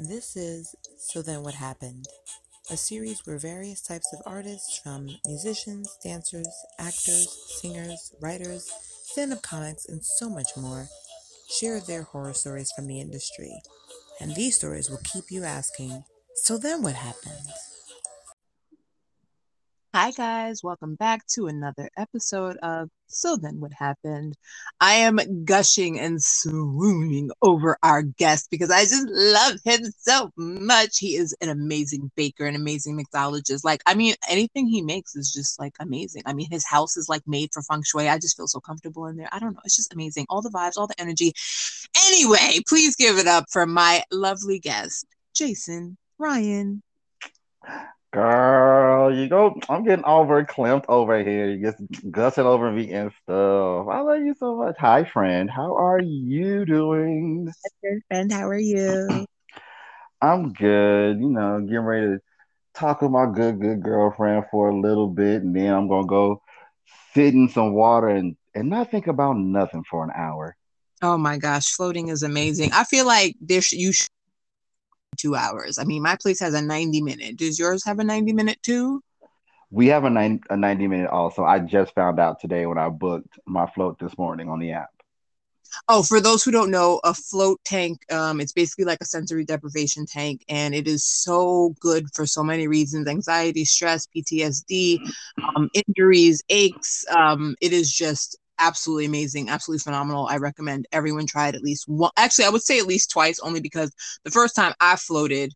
This is So Then What Happened, a series where various types of artists, from musicians, dancers, actors, singers, writers, stand up comics, and so much more, share their horror stories from the industry. And these stories will keep you asking, So then what happened? Hi, guys. Welcome back to another episode of So Then What Happened. I am gushing and swooning over our guest because I just love him so much. He is an amazing baker, an amazing mixologist. Like, I mean, anything he makes is just like amazing. I mean, his house is like made for feng shui. I just feel so comfortable in there. I don't know. It's just amazing. All the vibes, all the energy. Anyway, please give it up for my lovely guest, Jason Ryan. Girl, you go. I'm getting all verklempt over here. You just gushing over me and stuff. I love you so much. Hi, friend. How are you doing? Hi, friend, how are you? I'm good. You know, getting ready to talk with my good, good girlfriend for a little bit, and then I'm gonna go sit in some water and and not think about nothing for an hour. Oh my gosh, floating is amazing. I feel like there sh- you should two hours. I mean, my place has a 90 minute. Does yours have a 90 minute too? We have a, nine, a 90 minute also. I just found out today when I booked my float this morning on the app. Oh, for those who don't know, a float tank, um, it's basically like a sensory deprivation tank, and it is so good for so many reasons anxiety, stress, PTSD, um, injuries, aches. Um, it is just absolutely amazing, absolutely phenomenal. I recommend everyone try it at least one. Actually, I would say at least twice, only because the first time I floated,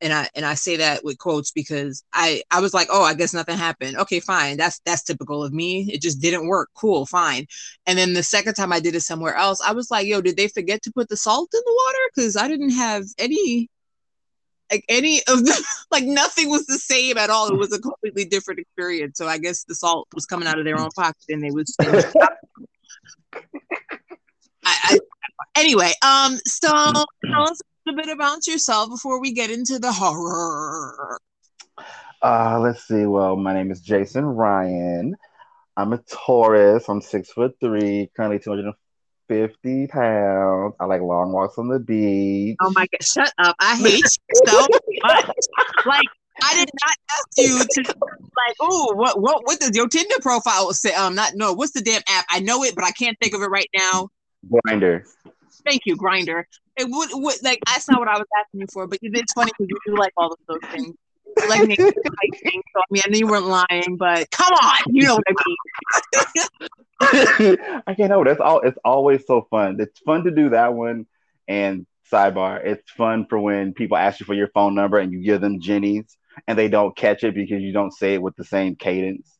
and I and I say that with quotes because I I was like, oh, I guess nothing happened. Okay, fine. That's that's typical of me. It just didn't work. Cool, fine. And then the second time I did it somewhere else, I was like, yo, did they forget to put the salt in the water? Because I didn't have any like any of the like nothing was the same at all. It was a completely different experience. So I guess the salt was coming out of their own pocket and they was I, I, anyway, um so tell us a bit about yourself before we get into the horror. Uh, let's see. Well, my name is Jason Ryan. I'm a Taurus. I'm six foot three, currently 250 pounds. I like long walks on the beach. Oh my god, shut up. I hate you so much. Like I did not ask you to like, oh, what what what does your Tinder profile say? Um, not no, what's the damn app? I know it, but I can't think of it right now. Grindr. Thank you, Grindr. It would, would like that's not what I was asking you for, but it's funny because you do like all of those things. Like. So I mean, I know you weren't lying, but come on, you know what I mean. I can't know. That's all. It's always so fun. It's fun to do that one. And sidebar, it's fun for when people ask you for your phone number and you give them Jenny's and they don't catch it because you don't say it with the same cadence.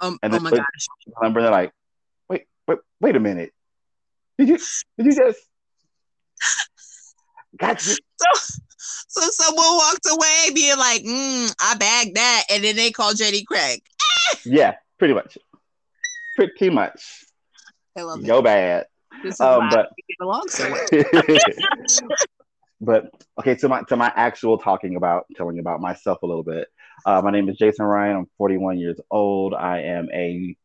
Um, And oh my gosh. the number, they're like, wait, wait, wait a minute. Did you did you just got you? So, so someone walked away being like, mm, I bagged that, and then they called Jenny Craig. Yeah, pretty much. Pretty much. I love it. Bad. This is Um, why but get along so well. but okay, to my to my actual talking about telling about myself a little bit. Uh, my name is Jason Ryan. I'm 41 years old. I am a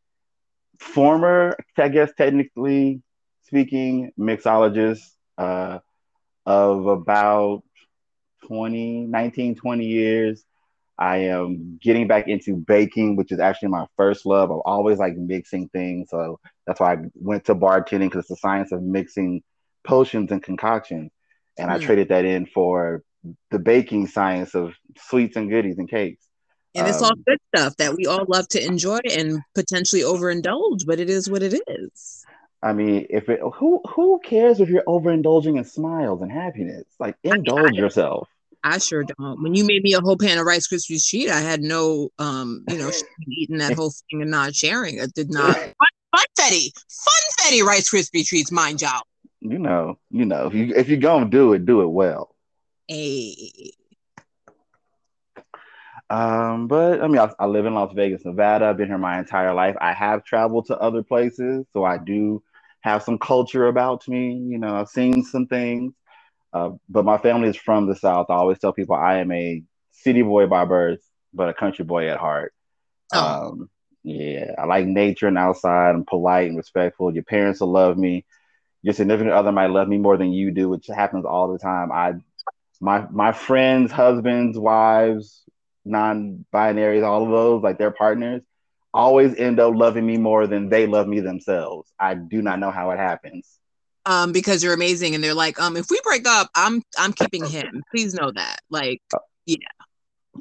former, I guess technically speaking, mixologist uh, of about 20, 19, 20 years. I am getting back into baking, which is actually my first love. I've always like mixing things. So that's why I went to bartending because it's the science of mixing potions and concoctions. And I Hmm. traded that in for the baking science of sweets and goodies and cakes. And it's all Um, good stuff that we all love to enjoy and potentially overindulge, but it is what it is. I mean, if it who who cares if you're overindulging in smiles and happiness? Like indulge yourself. I sure don't. When you made me a whole pan of Rice Krispies treat, I had no, um, you know, eating that whole thing and not sharing. I did not. Fun, funfetti, funfetti Rice Krispie treats, mind y'all. You know, you know, if you if you're gonna do it, do it well. Hey, Um, but I mean, I, I live in Las Vegas, Nevada. I've been here my entire life. I have traveled to other places, so I do have some culture about me. You know, I've seen some things. Uh, but my family is from the South. I always tell people I am a city boy by birth, but a country boy at heart. Oh. Um, yeah, I like nature and outside. I'm polite and respectful. Your parents will love me. Your significant other might love me more than you do, which happens all the time. I my my friends, husbands, wives, non-binaries, all of those, like their partners, always end up loving me more than they love me themselves. I do not know how it happens. Um, because you're amazing, and they're like, um, if we break up, I'm I'm keeping him. Please know that. Like, yeah.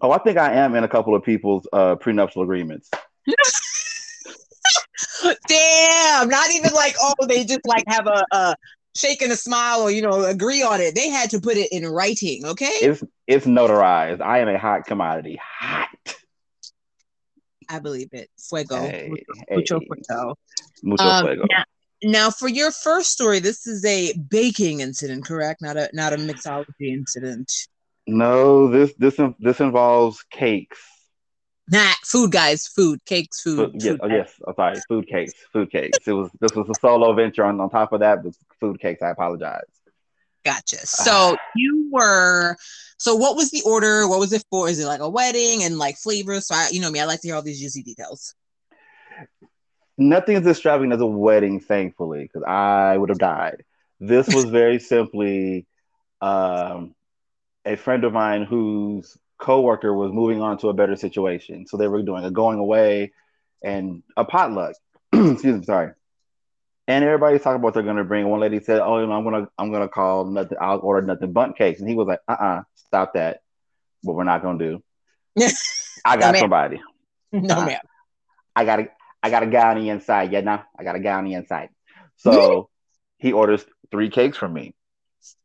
Oh, I think I am in a couple of people's uh, prenuptial agreements. Damn! Not even like, oh, they just like have a, a shake and a smile, or you know, agree on it. They had to put it in writing. Okay. It's it's notarized. I am a hot commodity. Hot. I believe it. Fuego. Hey, Mucho hey. fuego. Mucho Um, fuego. now, now, for your first story, this is a baking incident, correct? Not a not a mixology incident. No, this this this involves cakes. Nah, food, guys. Food, cakes, food. Food, yes, food, oh, yes. I'm sorry. Food cakes. Food cakes. It was this was a solo venture. On on top of that, was food cakes. I apologize. Gotcha. So you were. So what was the order? What was it for? Is it like a wedding and like flavors? So I, you know me, I like to hear all these juicy details. Nothing as extravagant as a wedding, thankfully, because I would have died. This was very simply um, a friend of mine whose coworker was moving on to a better situation. So they were doing a going away and a potluck. Excuse me, sorry. And everybody's talking about they're gonna bring. One lady said, "Oh, you know, I'm gonna, I'm gonna call nothing. I'll order nothing but cakes." And he was like, "Uh-uh, stop that. What we're not gonna do. I got man. somebody. no, Uh, ma'am. I got a I got a guy on the inside. Yeah, no, I got a guy on the inside. So he orders three cakes from me.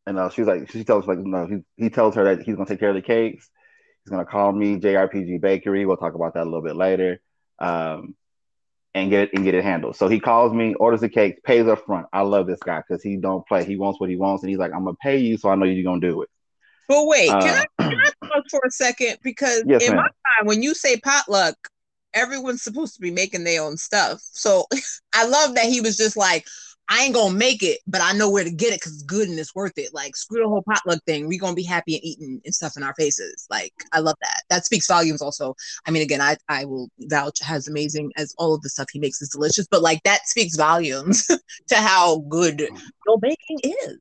And uh, she's like, she tells like, no, he, he tells her that he's gonna take care of the cakes. He's gonna call me JRPG Bakery. We'll talk about that a little bit later. Um, and get it and get it handled. So he calls me, orders the cakes, pays up front. I love this guy because he don't play. He wants what he wants, and he's like, I'm gonna pay you, so I know you're gonna do it. But wait, can Uh, I can I pause for a second? Because Yes, in my ma'am. time, when you say potluck, everyone's supposed to be making their own stuff. So I love that he was just like, I ain't gonna make it, but I know where to get it because it's good and it's worth it. Like screw the whole potluck thing. we gonna be happy and eating and stuff in our faces. Like I love that. That speaks volumes also. I mean, again, I, I will vouch as amazing as all of the stuff he makes is delicious, but like that speaks volumes to how good your baking is.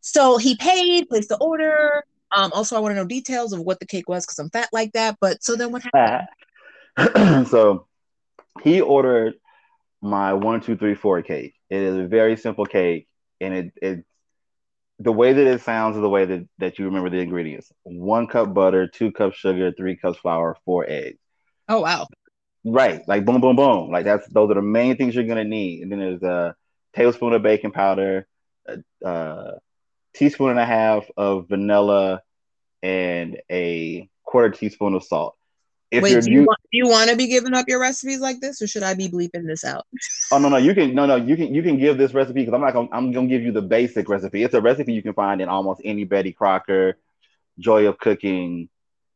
So he paid, placed the order. Um, also, I want to know details of what the cake was because I'm fat like that. But so then what happened? so he ordered my one, two, three, four cake. It is a very simple cake, and it it the way that it sounds is the way that, that you remember the ingredients. One cup butter, two cups sugar, three cups flour, four eggs. Oh wow. Right, like boom, boom, boom. Like that's those are the main things you're gonna need. And then there's a tablespoon of baking powder, a, a teaspoon and a half of vanilla, and a quarter teaspoon of salt. If Wait, do you, u- want, do you want to be giving up your recipes like this, or should I be bleeping this out? Oh no, no, you can no, no, you can you can give this recipe because I'm not gonna I'm gonna give you the basic recipe. It's a recipe you can find in almost any Betty Crocker, Joy of Cooking,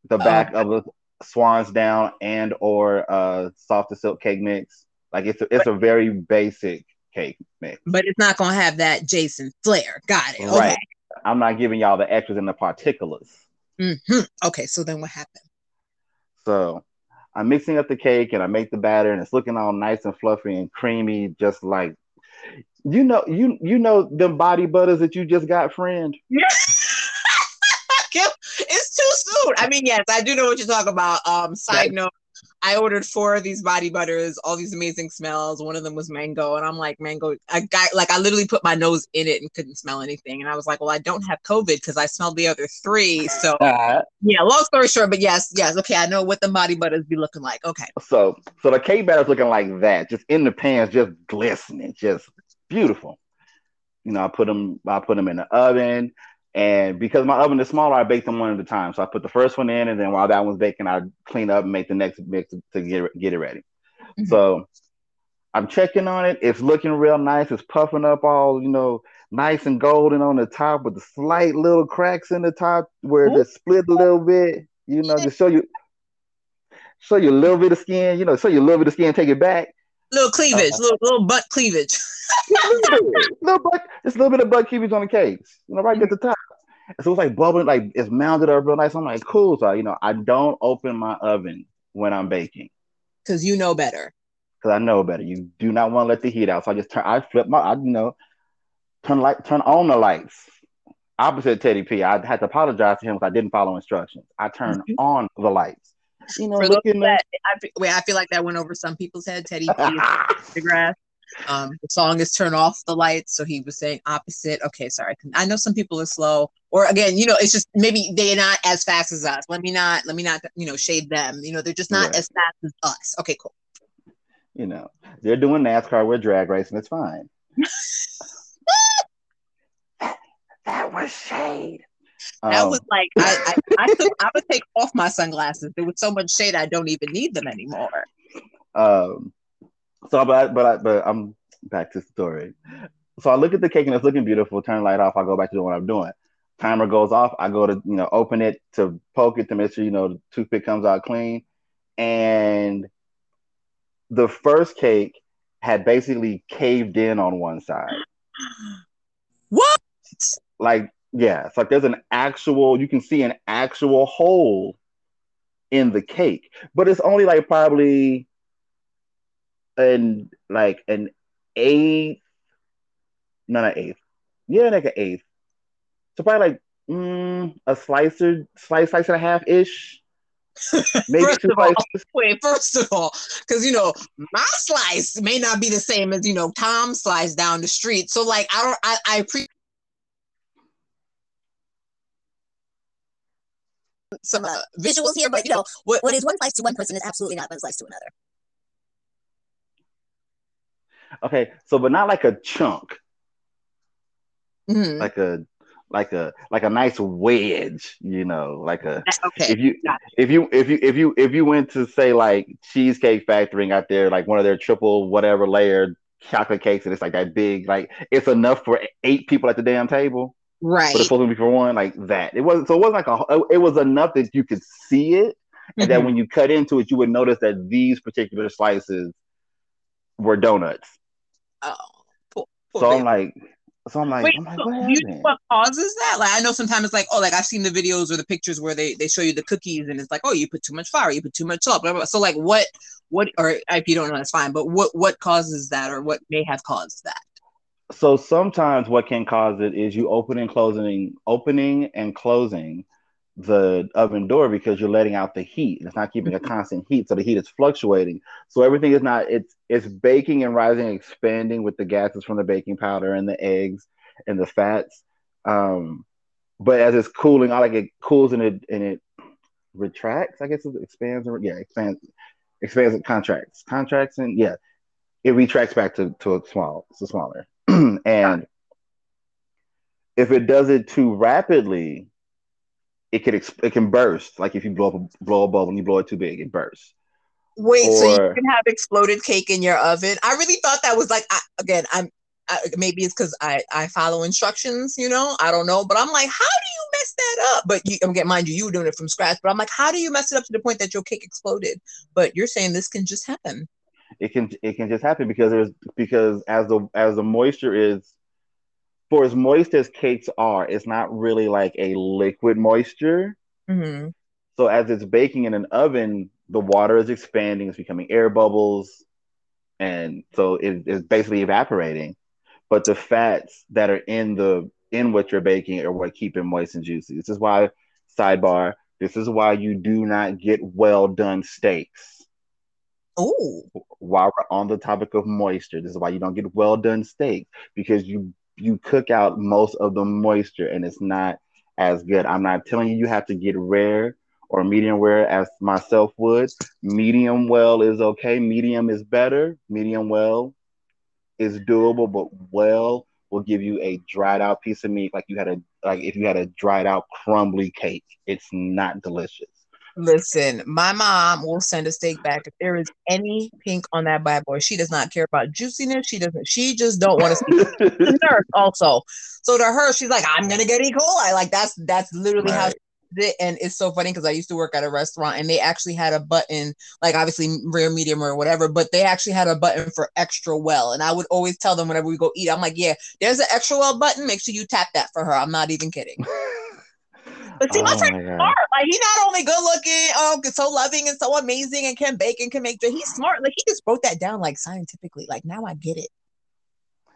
the back of a Swans Down and or uh Softasilk cake mix. Like it's a, it's a very basic cake mix. But it's not gonna have that Jason flair. Got it. Okay. Right. I'm not giving y'all the extras and the particulars. Mhm. Okay. So then what happened? So I'm mixing up the cake and I make the batter and it's looking all nice and fluffy and creamy, just like you know, you you know them body butters that you just got, friend. it's too soon. I mean, yes, I do know what you're talking about. Um, side note, I ordered four of these body butters, all these amazing smells. One of them was mango, and I'm like, mango. I got like I literally put my nose in it and couldn't smell anything. And I was like, well, I don't have COVID because I smelled the other three. So Uh, yeah, long story short, but yes, yes, okay, I know what the body butters be looking like. Okay, so so the cake batter's looking like that, just in the pans, just glistening, just beautiful. You know, I put them I put them in the oven. And because my oven is smaller, I bake them one at a time. So I put the first one in, and then while that one's baking, I clean up and make the next mix to get it, get it ready. Mhm. So I'm checking on it. It's looking real nice. It's puffing up all, you know, nice and golden on the top with the slight little cracks in the top where it split a little bit, you know, to show you show you a little bit of skin, you know, show you a little bit of skin, take it back. little cleavage, Uh-huh. little little butt cleavage. little butt, just a little bit of butt cubes on the cakes, you know, right at the top. And so it's like bubbling, like it's mounded up real nice. I'm like, cool. So, you know, I don't open my oven when I'm baking Because you know better. because I know better. You do not want to let the heat out. So I just turn, I flip my, I, you know, turn light, turn on the lights. opposite Teddy P. I had to apologize to him because I didn't follow instructions. I turned Mhm. on the lights. You know, For looking that, I, wait, I feel like that went over some people's head. Teddy P the grass. Um, the song is "Turn Off the Lights," so he was saying opposite. Okay, sorry. I know some people are slow, or again, you know, it's just maybe they're not as fast as us. Let me not, let me not, you know, shade them. You know, they're just not Right. as fast as us. Okay, cool. you know, they're doing NASCAR, we're drag racing, it's fine. that was shade. That Um, was like I, I, I took, I would take off my sunglasses. There was so much shade, I don't even need them anymore. Um, so, but I, but I, but I'm back to the story. So I look at the cake and it's looking beautiful. Turn the light off. I go back to doing what I'm doing. Timer goes off. I go to you know open it to poke it to make sure you know the toothpick comes out clean. And the first cake had basically caved in on one side. What? Like yeah, it's like there's an actual. You can see an actual hole in the cake, but it's only like probably an like an eighth, not an eighth, yeah, like an eighth. So probably like mm, a slicer, slice, slice and a half ish, maybe First two of all, slices. Wait, first of all, because you know my slice may not be the same as you know Tom's slice down the street. So like I don't, I, I appreciate some uh, visuals here, but you know, what, what is one slice to one person is absolutely not one slice to another. Okay, so but not like a chunk, Mhm. like a like a like a nice wedge, you know, like a okay. if you if you if you if you if you went to say like Cheesecake Factory and got there like one of their triple whatever layered chocolate cakes and it's like that big like it's enough for eight people at the damn table Right. but it's supposed to be for one like that it wasn't so it wasn't like a it was enough that you could see it and that Mhm. when you cut into it you would notice that these particular slices were donuts Oh, poor, poor so baby. I'm like so I'm like Wait, I'm like what do you know what causes that? Like I know sometimes it's like, oh, like I've seen the videos or the pictures where they they show you the cookies and it's like, oh, you put too much flour, you put too much salt, blah, blah, blah. So like what what or if you don't know that's fine, but what what causes that or what may have caused that? so sometimes what can cause it is you open and closing opening and closing the oven door because you're letting out the heat and it's not keeping a constant heat so the heat is fluctuating. So everything is not it's it's baking and rising and expanding with the gases from the baking powder and the eggs and the fats. Um but as it's cooling out like it cools and it and it retracts i guess it expands or yeah expands expands and contracts contracts and yeah it retracts back to to a small to smaller. And if it does it too rapidly, it could it can burst. Like if you blow up a, blow a bubble and you blow it too big, it bursts. Wait, so you can have exploded cake in your oven? I really thought that was like I, again, I'm I, maybe it's because I I follow instructions, you know. I don't know, but I'm like, how do you mess that up? But you, I'm getting mind you, you were doing it from scratch. But I'm like, how do you mess it up to the point that your cake exploded? But you're saying this can just happen. It can it can just happen because there's because as the as the moisture is for as moist as cakes are, it's not really like a liquid moisture. Mm-hmm. So as it's baking in an oven, the water is expanding, it's becoming air bubbles, and so it is basically evaporating. But the fats that are in the in what you're baking are what keep it moist and juicy. This is why, sidebar, this is why you do not get well done steaks. Oh, While we're on the topic of moisture, this is why you don't get well done steaks because you you cook out most of the moisture and it's not as good. I'm not telling you you have to get rare or medium rare as myself would. Medium well is okay. Medium is better. Medium well is doable, but well will give you a dried out piece of meat like you had a like if you had a dried out crumbly cake. It's not delicious. Listen, my mom will send a steak back if there is any pink on that bad boy. She does not care about juiciness. She doesn't. She just don't want to see the nurse also. So to her, she's like, I'm gonna get E. coli. Like that's that's literally how Right. she it. And it's so funny because I used to work at a restaurant and they actually had a button, like obviously rare, medium, or whatever, but they actually had a button for extra well. And I would always tell them whenever we go eat, I'm like, yeah, there's an extra well button. Make sure you tap that for her. I'm not even kidding. But see, my Oh friend my smart. Like he's not only good looking, oh, so loving and so amazing, and can bake and can make. He's smart. Like he just wrote that down like scientifically. Like now I get it.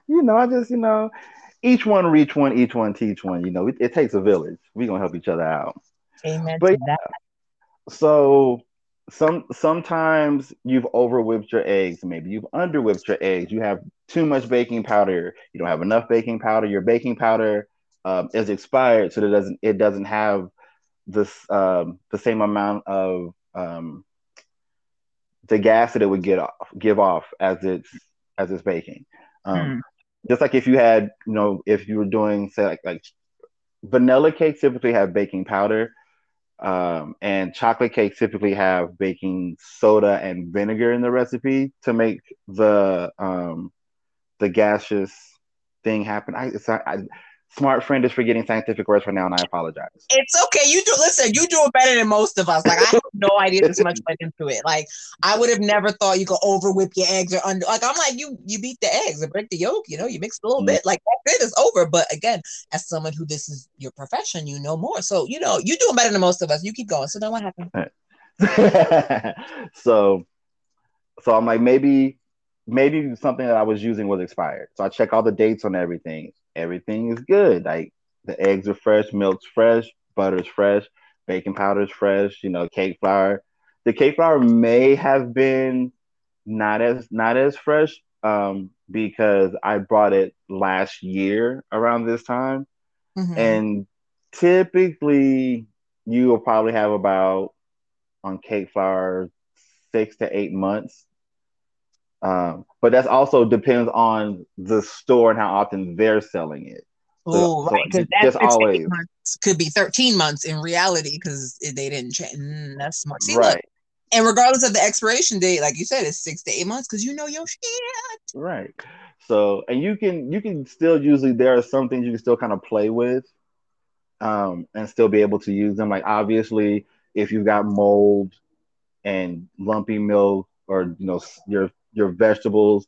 you know, I just, you know, each one reach one, each one teach one. You know, it, it takes a village. We're gonna help each other out. Amen But to that. So some sometimes you've over whipped your eggs, maybe you've under whipped your eggs. You have too much baking powder. You don't have enough baking powder. Your baking powder um, is expired, so it doesn't it doesn't have this um, the same amount of um, the gas that it would get off, give off as it's as it's baking. Um, Hmm. Just like if you had, you know, if you were doing say like like vanilla cakes typically have baking powder, um, and chocolate cakes typically have baking soda and vinegar in the recipe to make the um, the gaseous thing happen. I, it's, I, smart friend is forgetting scientific words for now, and I apologize. It's okay. You do listen. You do it better than most of us. Like I have no idea this much went into it. Like I would have never thought you could over whip your eggs or under. Like I'm like you. You beat the eggs and break the yolk. You know, you mix a little Mm. bit. Like that's it. It's over. But again, as someone who this is your profession, you know more. So you know you do doing better than most of us. You keep going. So then what happened? so so I'm like maybe maybe something that I was using was expired. So I check all the dates on everything. Everything is good. Like the eggs are fresh, milk's fresh, butter's fresh, baking powder's fresh, you know, cake flour. The cake flour may have been not as not as fresh um because I brought it last year around this time Mhm. and typically you will probably have about on cake flour six to eight months um, but that's also depends on the store and how often they're selling it Oh, so right. Because just- that just six to eight always. months could be 13 months in reality because they didn't change. Mm, that's smart. See, look, right and regardless of the expiration date, like you said, it's six to eight months because you know your shit. right so and you can you can still usually there are some things you can still kind of play with um, and still be able to use them like obviously if you've got mold and lumpy milk or you know your your vegetables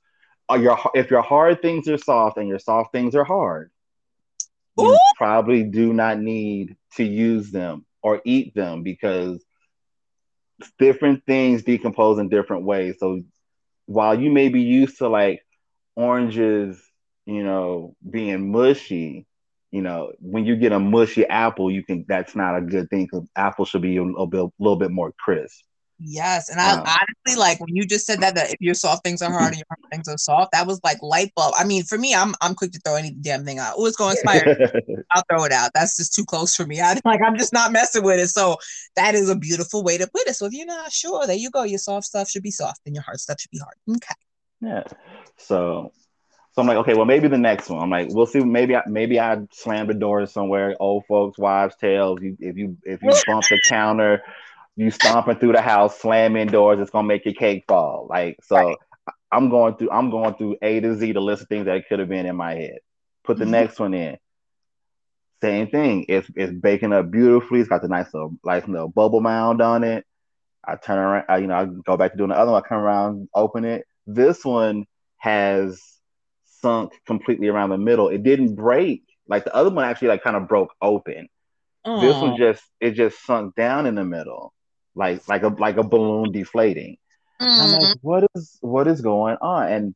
or your if your hard things are soft and your soft things are hard you probably do not need to use them or eat them because different things decompose in different ways. So while you may be used to like oranges you know being mushy you know when you get a mushy apple you can that's not a good thing because apple should be a little bit, little bit more crisp Yes, and I Wow. honestly like when you just said that that if your soft things are hard and your hard things are soft, that was like light bulb. I mean, for me, I'm I'm quick to throw any damn thing out. Oh, it's going to. I'll throw it out. That's just too close for me. I like I'm just not messing with it. So that is a beautiful way to put it. So if you're not sure, there you go. Your soft stuff should be soft, and your hard stuff should be hard. Okay. Yeah. So, so I'm like, okay, well, maybe the next one. I'm like, we'll see. Maybe I, maybe I slam the door somewhere. Old folks, wives' tales. You, if you if you bump the counter, you stomping through the house, slamming doors. It's gonna make your cake fall. Like so. Right. I'm going through. I'm going through A to Z the list of things that could have been in my head. Put the Mhm. next one in. Same thing. It's it's baking up beautifully. It's got the nice little nice little bubble mound on it. I turn around. I, you know, I go back to doing the other one. I come around, open it. This one has sunk completely around the middle. It didn't break. Like the other one actually like kind of broke open. This one just it just sunk down in the middle, like like a like a balloon deflating. And I'm Mm. like, what is what is going on? And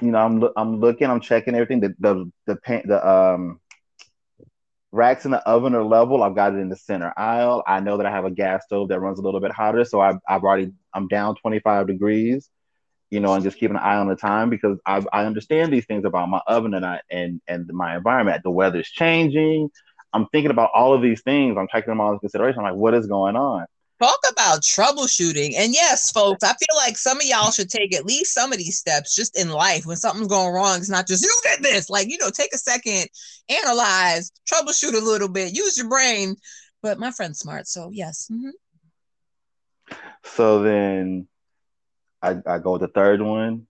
you know, I'm I'm looking, I'm checking everything. The the the the um racks in the oven are level. I've got it in the center aisle. I know that I have a gas stove that runs a little bit hotter, so I've I've already I'm down 25 degrees. You know, and just keeping an eye on the time because I I understand these things about my oven and I and and my environment. The weather's changing. I'm thinking about all of these things. I'm taking them all into consideration. I'm like, what is going on? Talk about troubleshooting. And yes, folks, I feel like some of y'all should take at least some of these steps just in life when something's going wrong. It's not just you did this. Like, you know, take a second, analyze, troubleshoot a little bit, use your brain. But my friend's smart. So, yes. mhm. So then I, I go with the third one.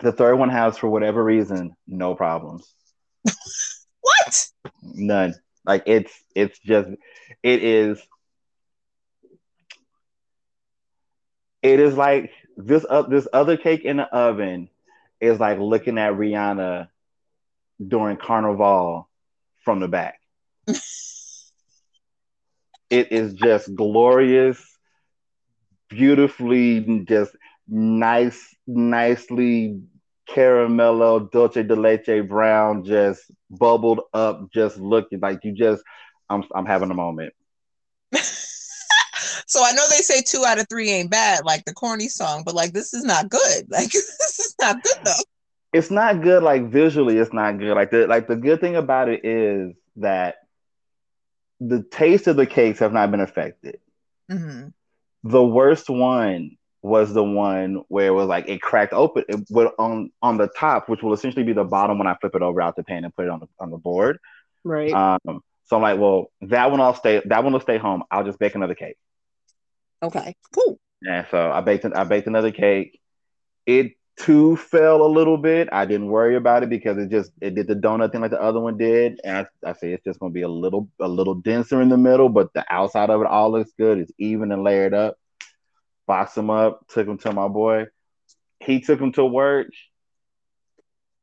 The third one has, for whatever reason, no problems. None. Like it's it's just it is it is like this uh, this other cake in the oven is like looking at Rihanna during Carnival from the back. it is just glorious, beautifully just nice, nicely caramello, dulce de leche brown, just bubbled up, just looking like you just. I'm I'm having a moment. so I know they say two out of three ain't bad, like the corny song, but like this is not good. Like this is not good though. It's not good. Like visually, it's not good. Like the like the good thing about it is that the taste of the cakes have not been affected. Mm-hmm. The worst one was the one where it was like it cracked open it would on on the top, which will essentially be the bottom when I flip it over out the pan and put it on the on the board. Right. Um, so I'm like, well, that one I'll stay. That one will stay home. I'll just bake another cake. Okay. Cool. Yeah. So I baked. I baked another cake. It too fell a little bit. I didn't worry about it because it just it did the donut thing like the other one did, and I, I say it's just gonna be a little a little denser in the middle, but the outside of it all looks good. It's even and layered up. Boxed them up. Took them to my boy. He took them to work.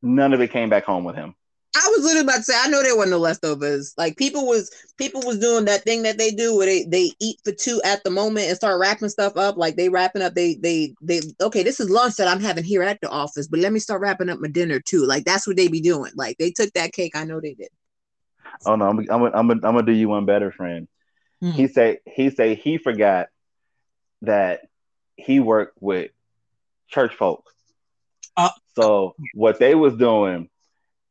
None of it came back home with him. I was literally about to say, I know there wasn't no leftovers. Like people was people was doing that thing that they do where they they eat for two at the moment and start wrapping stuff up. Like they wrapping up, they they they okay, this is lunch that I'm having here at the office, but let me start wrapping up my dinner too. Like that's what they be doing. Like they took that cake. I know they did. Oh no, I'm I'm I'm I'm gonna do you one better, friend. Hmm. He say he say he forgot that he worked with church folks. Uh, so what they was doing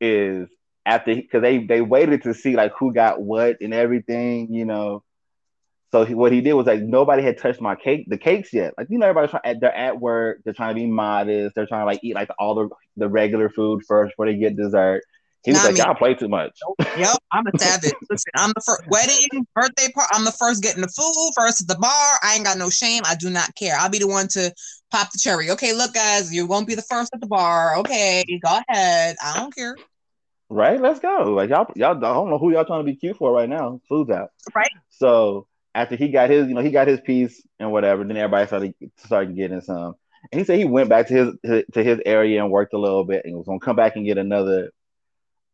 is after because they they waited to see like who got what and everything, you know. So he, what he did was like nobody had touched my cake, the cakes yet. Like you know, everybody's trying. They're at work. They're trying to be modest. They're trying to like eat like all the the regular food first before they get dessert. He was like, y'all play too much. Yep, I'm a savage. Listen, I'm the first wedding, birthday part. I'm the first getting the food, first at the bar. I ain't got no shame. I do not care. I'll be the one to pop the cherry. Okay, look, guys, you won't be the first at the bar. Okay, go ahead. I don't care. Right? Let's go. Like y'all, y'all. I don't know who y'all trying to be cute for right now. Food's out. Right. So after he got his, you know, he got his piece and whatever. Then everybody started started getting some. And he said he went back to his, his to his area and worked a little bit and was gonna come back and get another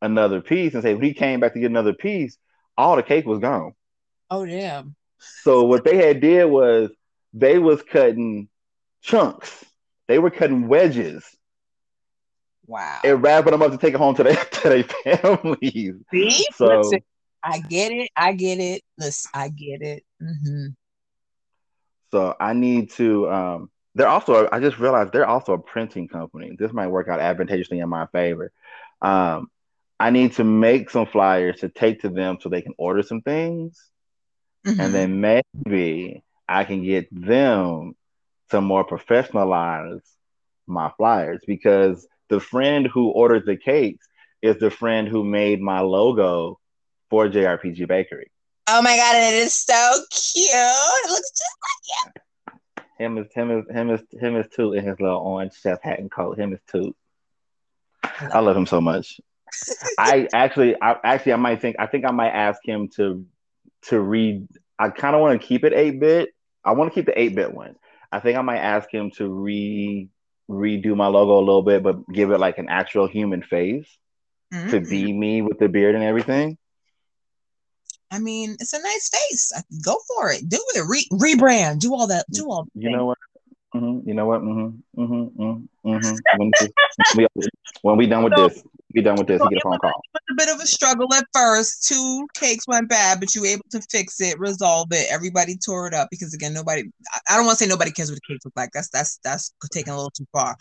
another piece. And say when he came back to get another piece, all the cake was gone. Oh damn. So what they had did was they was cutting chunks. They were cutting wedges Wow. and wrapping them up to take it home to their to their families. See? So Listen, I get it. I get it. Listen, I get it. hmm So I need to. Um, they're also. I just realized they're also a printing company. This might work out advantageously in my favor. Um, I need to make some flyers to take to them so they can order some things, Mm-hmm. and then maybe I can get them to more professionalize my flyers because the friend who ordered the cakes is the friend who made my logo for JRPG Bakery. Oh my god, it is so cute. It looks just like you. Him is him is him is him is Toot in his little orange chef hat and coat. Him is Toot. I love him so much. I actually, I actually, I might think, I think I might ask him to to read. I kind of want to keep it eight bit. I want to keep the eight bit one. I think I might ask him to re redo my logo a little bit, but give it like an actual human face Mhm. to be me with the beard and everything. I mean, it's a nice face. Go for it. Do it. Re- rebrand. Do all that. Do all. You know what? Hmm You know what? Mm-hmm. Mm-hmm. Mm-hmm. When, this- we, when we done with this, we done with this. We get a phone call. It was a bit of a struggle at first. Two cakes went bad, but you were able to fix it, resolve it. Everybody tore it up because again, nobody. I- I don't want to say nobody cares what the cakes look like. That's that's that's taking a little too far.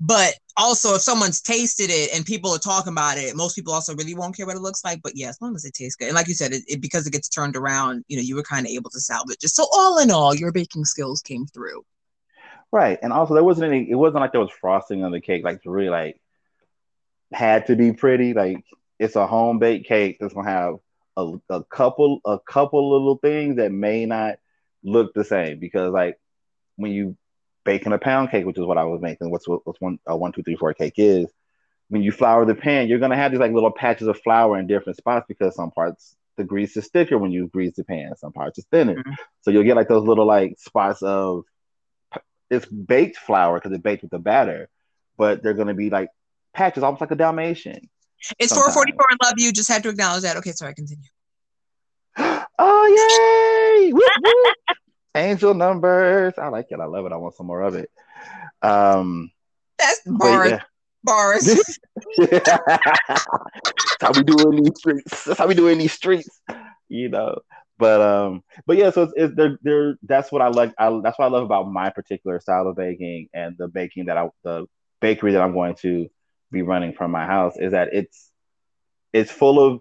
But also, if someone's tasted it and people are talking about it, most people also really won't care what it looks like. But yeah, as long as it tastes good, and like you said, it, it because it gets turned around, you know, you were kind of able to salvage it. So all in all, your baking skills came through. Right. And also there wasn't any it wasn't like there was frosting on the cake, like to really like had to be pretty. Like it's a home baked cake that's gonna have a, a couple a couple little things that may not look the same because like when you baking a pound cake, which is what I was making, what's what's one a one, two, three, four cake is, when you flour the pan, you're gonna have these like little patches of flour in different spots because some parts the grease is thicker when you grease the pan, some parts is thinner. Mhm. So you'll get like those little like spots of it's baked flour because it's baked with the batter, but they're gonna be like patches, almost like a Dalmatian. It's Sometimes. 444 and love you. Just had to acknowledge that. Okay, sorry, continue. oh yay! Whoop, whoop. Angel numbers. I like it. I love it. I want some more of it. Um, That's bars. yeah, Bars. That's how we do in these streets. That's how we do in these streets, you know. But um, but yeah, so it's, it's they're, they're that's what I like. I, that's what I love about my particular style of baking and the baking that I the bakery that I'm going to be running from my house is that it's it's full of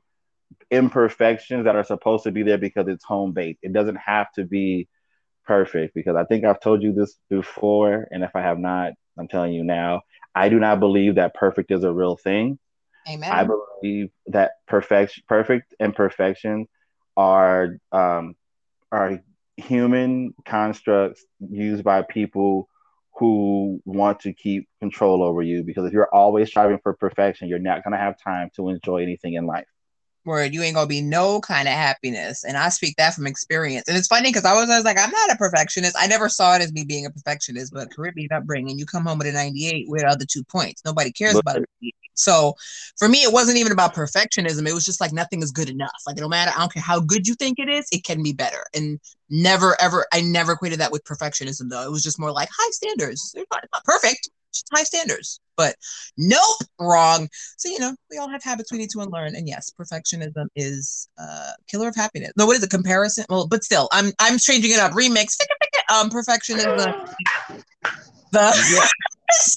imperfections that are supposed to be there because it's home baked. It doesn't have to be perfect because I think I've told you this before, and if I have not, I'm telling you now. I do not believe that perfect is a real thing. Amen. I believe that perfect, perfect imperfections are um, are human constructs used by people who want to keep control over you. Because if you're always striving for perfection, you're not going to have time to enjoy anything in life where you ain't gonna be no kind of happiness. And I speak that from experience. And it's funny because I was, I was like, I'm not a perfectionist. I never saw it as me being a perfectionist, but Caribbean upbringing, you come home with a 98 with other two points. Nobody cares about it. So for me, it wasn't even about perfectionism. It was just like nothing is good enough. Like no matter, I don't care how good you think it is, it can be better. And never ever, I never equated that with perfectionism though. It was just more like high standards. They're not, not perfect, just high standards. But nope, wrong. So you know, we all have habits we need to unlearn. And yes, perfectionism is uh killer of happiness. No, what is a comparison? Well, but still, I'm I'm changing it up. Remix. Um, perfectionism. The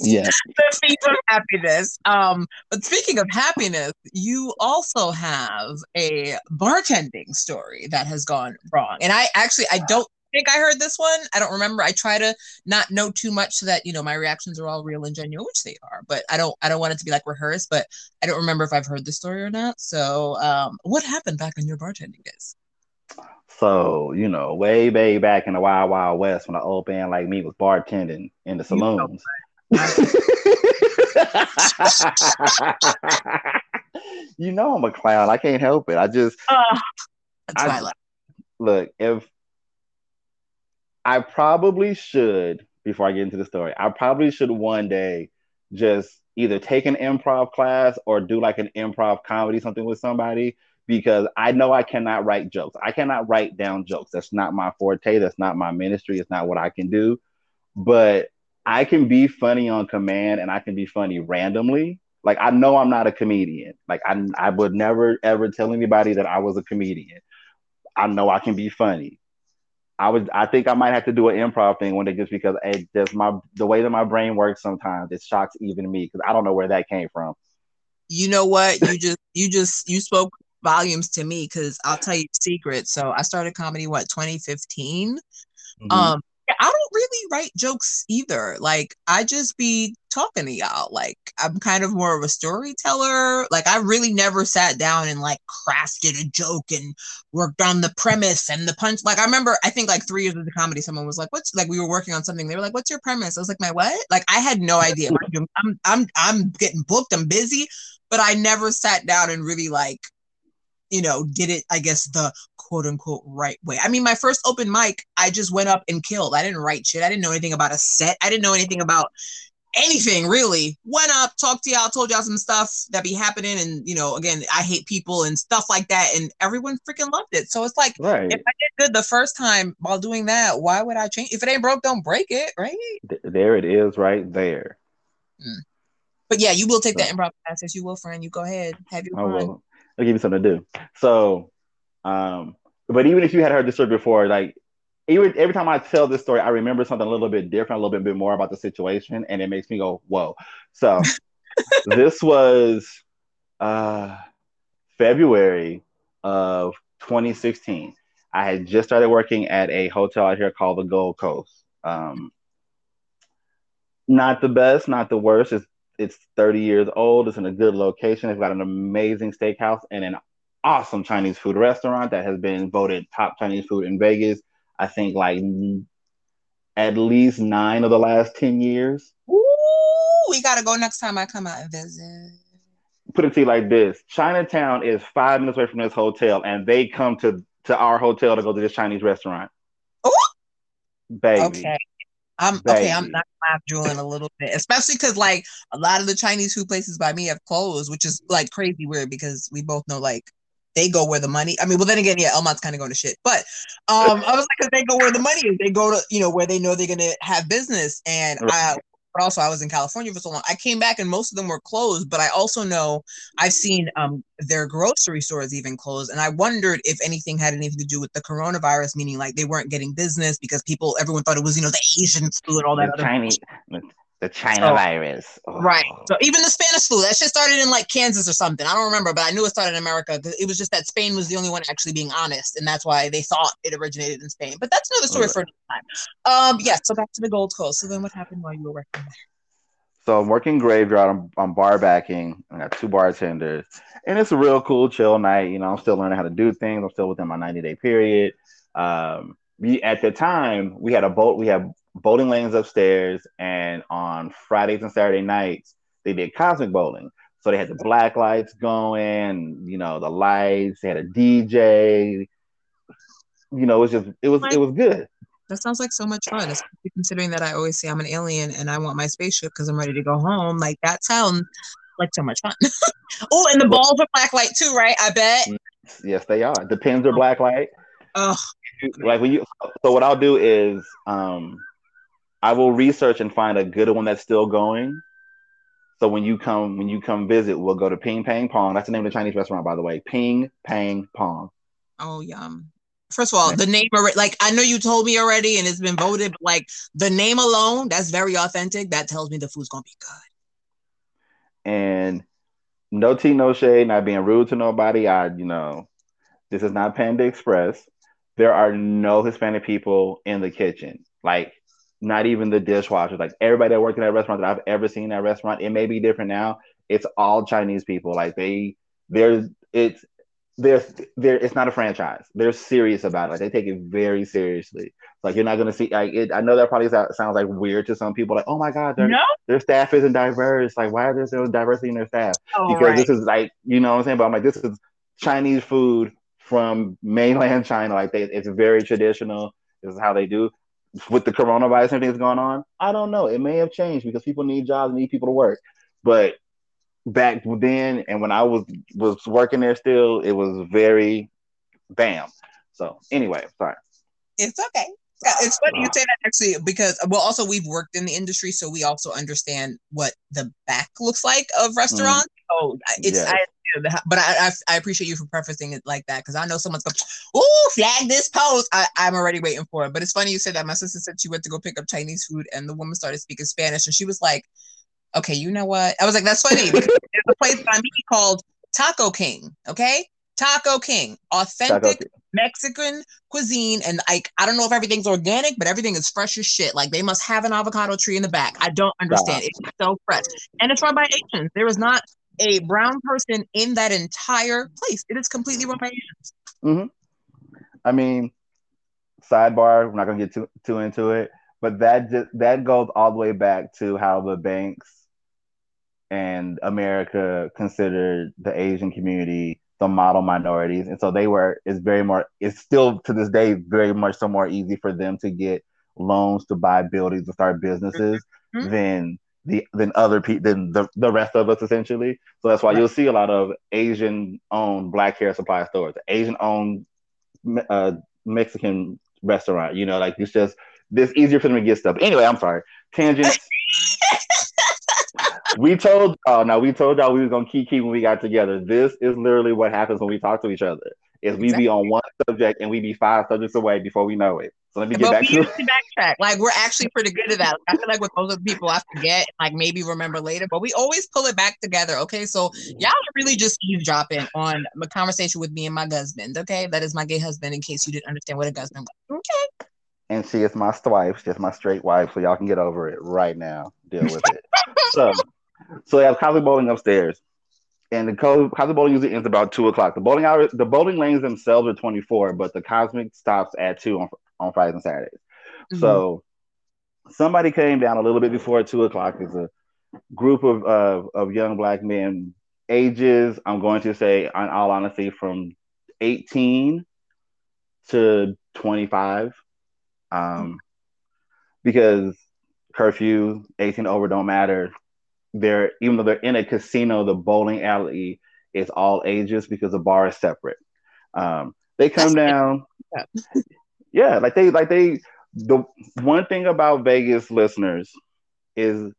yeah. the thief of happiness. Um, but speaking of happiness, you also have a bartending story that has gone wrong. And I actually I don't think I heard this one. I don't remember. I try to not know too much so that you know my reactions are all real and genuine, which they are. But I don't I don't want it to be like rehearsed. But I don't remember if I've heard the story or not. So um, what happened back in your bartending days? So, you know, way, way back in the Wild Wild West when an old band like me was bartending in the saloons. you know I'm a clown. I can't help it. I just Uh, I- why I like. look if I probably should before I get into the story. I probably should one day just either take an improv class or do like an improv comedy something with somebody because I know I cannot write jokes. I cannot write down jokes. That's not my forte. That's not my ministry. It's not what I can do. But I can be funny on command and I can be funny randomly. Like I know I'm not a comedian. Like I I would never ever tell anybody that I was a comedian. I know I can be funny. I would I think I might have to do an improv thing one day just because hey, just my the way that my brain works sometimes it shocks even me because I don't know where that came from. you know what you just you just you spoke volumes to me because i'll tell you a secret so i started comedy what 2015 Mhm. um I don't really write jokes either. Like I just be talking to y'all. Like I'm kind of more of a storyteller. Like I really never sat down and like crafted a joke and worked on the premise and the punch. Like I remember, I think like three years into comedy, someone was like, "What's like?" We were working on something. They were like, "What's your premise?" I was like, "My what?" Like I had no idea. I'm I'm I'm getting booked. I'm busy, but I never sat down and really like you know, did it, I guess, the quote unquote right way. I mean, my first open mic, I just went up and killed. I didn't write shit. I didn't know anything about a set. I didn't know anything about anything really. Went up, talked to y'all, told y'all some stuff that be happening. And, you know, again, I hate people and stuff like that. And everyone freaking loved it. So it's like, Right. if I did good the first time while doing that, why would I change? If it ain't broke, don't break it, right? Th- there it is right there. But yeah, you will take that improv classes. You will, friend. You go ahead. Have your I fun. will. I'll give you something to do. So, um, but even if you had heard the story before, like even every time I tell this story, I remember something a little bit different, a little bit, more about the situation, and it makes me go, "Whoa!" So, this was uh, February of 2016. I had just started working at a hotel out here called the Gold Coast. Um, not the best, not the worst. It's it's 30 years old. It's in a good location. It's got an amazing steakhouse and an awesome Chinese food restaurant that has been voted top Chinese food in Vegas. I think like at least nine of the last 10 years. Ooh, we gotta go next time I come out and visit. Put it to you like this Chinatown is five minutes away from this hotel, and they come to, to our hotel to go to this Chinese restaurant. Ooh. Baby. Okay. I'm okay. I'm Baby. not laugh drooling a little bit, especially because like a lot of the Chinese food places by me have closed, which is like crazy weird because we both know like they go where the money. I mean, well then again, yeah, Elmont's kind of going to shit, but um, I was like, they go where the money is. They go to you know where they know they're gonna have business, and I but also I was in California for so long. I came back and most of them were closed, but I also know I've seen um their grocery stores even closed, and I wondered if anything had anything to do with the coronavirus, meaning like they weren't getting business because people, everyone thought it was you know the Asian flu and all that the other Chinese, the China So- virus. Oh. Right. So even the Spanish flu, that shit started in like Kansas or something. I don't remember, but I knew it started in America it was just that Spain was the only one actually being honest, and that's why they thought it originated in Spain. But that's another story Okay. for another time. Um, yeah. So back to the Gold Coast. So then, what happened while you were working there? So I'm working graveyard. I'm, I'm bar backing. I got two bartenders, and it's a real cool, chill night. You know, I'm still learning how to do things. I'm still within my 90 day period. Um, we at the time we had a boat. We had bowling lanes upstairs, and on Fridays and Saturday nights they did cosmic bowling. So they had the black lights going, you know, the lights. They had a DJ. You know, it was just it was it was good. That sounds like so much fun, especially considering that I always say I'm an alien and I want my spaceship because I'm ready to go home. Like that sounds like so much fun. oh, and the balls are black light too, right? I bet. Yes, they are. The pins are black light. Oh, like when you so what I'll do is um I will research and find a good one that's still going. So when you come when you come visit, we'll go to Ping Pang Pong. That's the name of the Chinese restaurant, by the way. Ping Pang Pong. oh, yum. First of all, the name already, like I know you told me already, and it's been voted. But like the name alone, that's very authentic. That tells me the food's gonna be good. And no tea, no shade, not being rude to nobody. I, you know, this is not Panda Express. There are no Hispanic people in the kitchen. Like not even the dishwashers. Like everybody that worked in that restaurant that I've ever seen that restaurant, it may be different now. It's all Chinese people. Like they there's it's there's there it's not a franchise. They're serious about it. Like they take it very seriously. Like you're not gonna see like it, I know that probably sounds like weird to some people, like, oh my god, their No, their staff isn't diverse. Like, why is there no diversity in their staff? oh, because right. this is like you know what I'm saying. But I'm like, this is Chinese food from mainland China. Like they, it's very traditional. This is how they do. With the coronavirus and everything that's going on, I don't know. It may have changed because people need jobs, need people to work. But back then, and when I was was working there, still, it was very bam. So anyway, sorry. It's okay. Yeah, It's funny you say that actually because well also we've worked in the industry so we also understand what the back looks like of mm-hmm. restaurants. So it's Yes. I, but I, I I appreciate you for prefacing it like that because I know someone's going, "Ooh, flag this post." I, I'm already waiting for it. But it's funny you said that. My sister said she went to go pick up Chinese food and the woman started speaking Spanish and she was like, "Okay, you know what?" I was like, "That's funny there's a place by me called Taco King." Okay, Taco King, authentic Taco- Mexican cuisine, and like I don't know if everything's organic, but everything is fresh as shit. Like they must have an avocado tree in the back. I don't understand. It's so fresh, and it's run by Asians. There is not a brown person in that entire place. It is completely run by Asians. I mean, sidebar. We're not gonna get too too into it, but that just that goes all the way back to how the banks and America considered the Asian community the model minorities, and so they were. It's very more. It's still to this day very much so more easy for them to get loans to buy buildings to start businesses Mhm. than the than other people than the, the rest of us essentially. So that's why Right. you'll see a lot of Asian owned black hair supply stores, Asian owned uh, Mexican restaurant. You know, like it's just it's easier for them to get stuff. Anyway, I'm sorry. Tangent. we told oh no, we told y'all we was gonna kiki when we got together. This is literally what happens when we talk to each other. Is we be on one subject and we be five subjects away before we know it. So let me get But back we to usually backtrack. Like we're actually pretty good at that. I feel like with most of the people I forget, like maybe remember later, but we always pull it back together. Okay, so y'all are really just eavesdropping on a conversation with me and my husband. Okay, that is my gay husband. In case you didn't understand what a husband was. Okay. and she is my wife, she's my straight wife, so y'all can get over it right now. Deal with it. so, so they have cosmic bowling upstairs, and the co- cosmic bowling usually ends about two o'clock. The bowling hours, the bowling lanes themselves are twenty four, but the cosmic stops at two on on Fridays and Saturdays. So, somebody came down a little bit before two o'clock. It's a group of uh, of young black men, ages I'm going to say, in all honesty, from eighteen to twenty five um, because curfew, 18 over don't matter. They're even though they're in a casino, the bowling alley is all ages because the bar is separate. Um, they come That's- down, Yeah. yeah, like they like they. The one thing about Vegas listeners is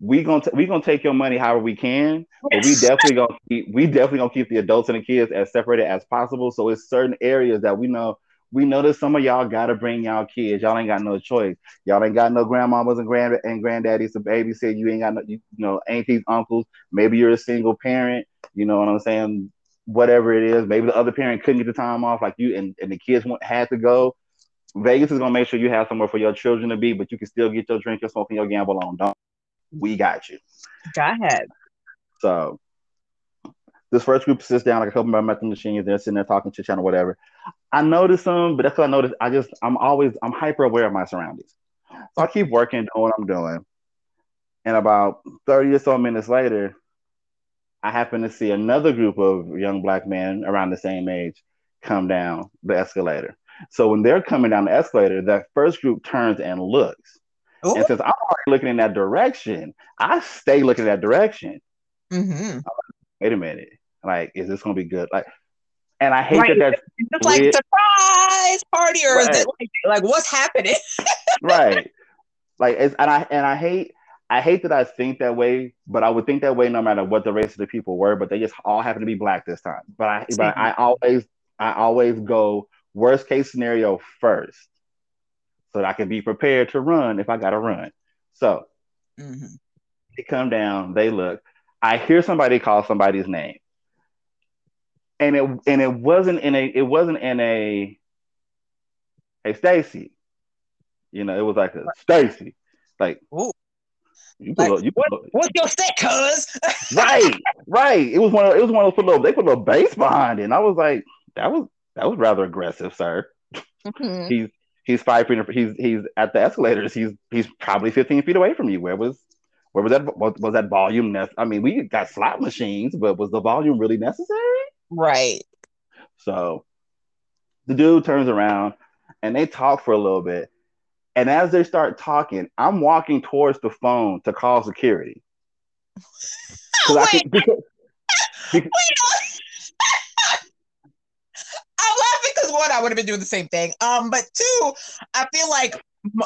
we gonna t- we gonna take your money however we can, but we definitely gonna keep we definitely gonna keep the adults and the kids as separated as possible. So it's certain areas that we know we notice some of y'all gotta bring y'all kids. Y'all ain't got no choice. Y'all ain't got no grandmamas and grand and granddaddies to babysit. You ain't got no you, you know aunties, uncles. Maybe you're a single parent. You know what I'm saying? Whatever it is, maybe the other parent couldn't get the time off, like you, and, and the kids went, had to go. Vegas is gonna make sure you have somewhere for your children to be, but you can still get your drink, your smoke, and your gamble on. Don't we got you? Go ahead. So this first group sits down like a couple of methyl machines. They're sitting there talking, chit chat, or whatever. I notice them, but that's what I notice. I just I'm always I'm hyper aware of my surroundings. So I keep working, doing what I'm doing. And about 30 or so minutes later, I happen to see another group of young black men around the same age come down the escalator. So when they're coming down the escalator, that first group turns and looks. Ooh. And since I'm already looking in that direction, I stay looking in that direction. Mm-hmm. Wait a minute. Like, is this gonna be good? Like, and I hate Right. that that's Is this like weird. surprise party or is it like, like what's happening? right. Like it's and I and I hate I hate that I think that way, but I would think that way no matter what the race of the people were, but they just all happen to be black this time. But I but I always I always go worst case scenario first. So that I can be prepared to run if I gotta run. So Mhm. they come down, they look. I hear somebody call somebody's name. And it and it wasn't in a it wasn't in a hey Stacy. You know, it was like a Stacy. Like Ooh. you put Like, a, you what, a- what's your set, cuz? right, right. It was one of it was one of those put little, they put a little bass behind it. And I was like, that was that was rather aggressive, sir. Mhm. He's he's five feet he's he's at the escalators. He's he's probably 15 feet away from you. Where was where was that was, was that volume nec- I mean, we got slot machines, but was the volume really necessary? Right. So the dude turns around and they talk for a little bit. And as they start talking, I'm walking towards the phone to call security. 'Cause I Wait, can- because- because- I'm laughing because one, I would have been doing the same thing. Um, but two, I feel like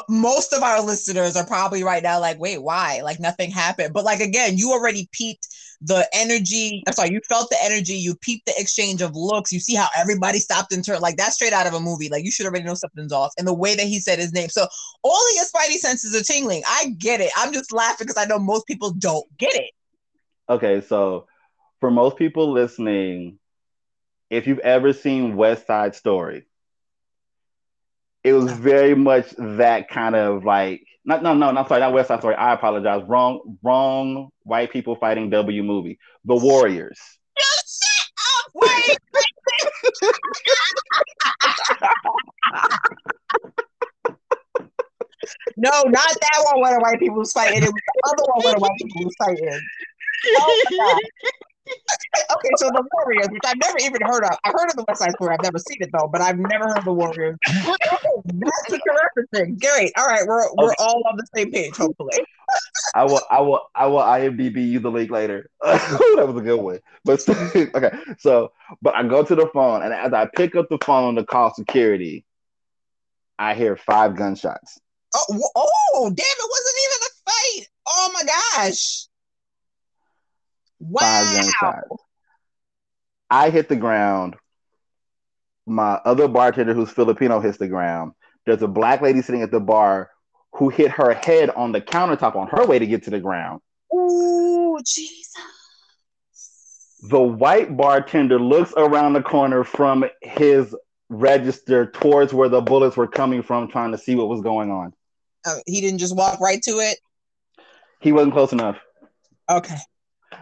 most of our listeners are probably right now like, wait, why? Like nothing happened. But like again, you already peeped the energy. I'm sorry, you felt the energy. You peeped the exchange of looks. You see how everybody stopped and turned. Like that's straight out of a movie. Like you should already know something's off. And the way that he said his name. So all of your spidey senses are tingling. I get it. I'm just laughing because I know most people don't get it. okay, so for most people listening, if you've ever seen West Side Story, it was very much that kind of like not no no not sorry not West Side Story. I apologize. Wrong wrong white people fighting W movie. The Warriors. Just shut up. Wait. No, not that one where the white people was fighting. It was the other one where the white people was fighting. Oh. Okay, so the Warriors, which I've never even heard of. I heard of the West Side Story. I've never seen it though, but I've never heard of the Warriors. That's what you're referencing. Great. All right, we're we're all on the same page, hopefully. I will, I will, I will IMDb you the link later. that was a good one. But okay, so but I go to the phone, and as I pick up the phone to call security, I hear five gunshots. Oh, oh, damn! It wasn't even a fight. Oh my gosh! Five Wow. gunshots. I hit the ground. My other bartender, who's Filipino, hits the ground. There's a black lady sitting at the bar who hit her head on the countertop on her way to get to the ground. Ooh, Jesus. The white bartender looks around the corner from his register towards where the bullets were coming from, trying to see what was going on. Uh, he didn't just walk right to it. He wasn't close enough, Okay.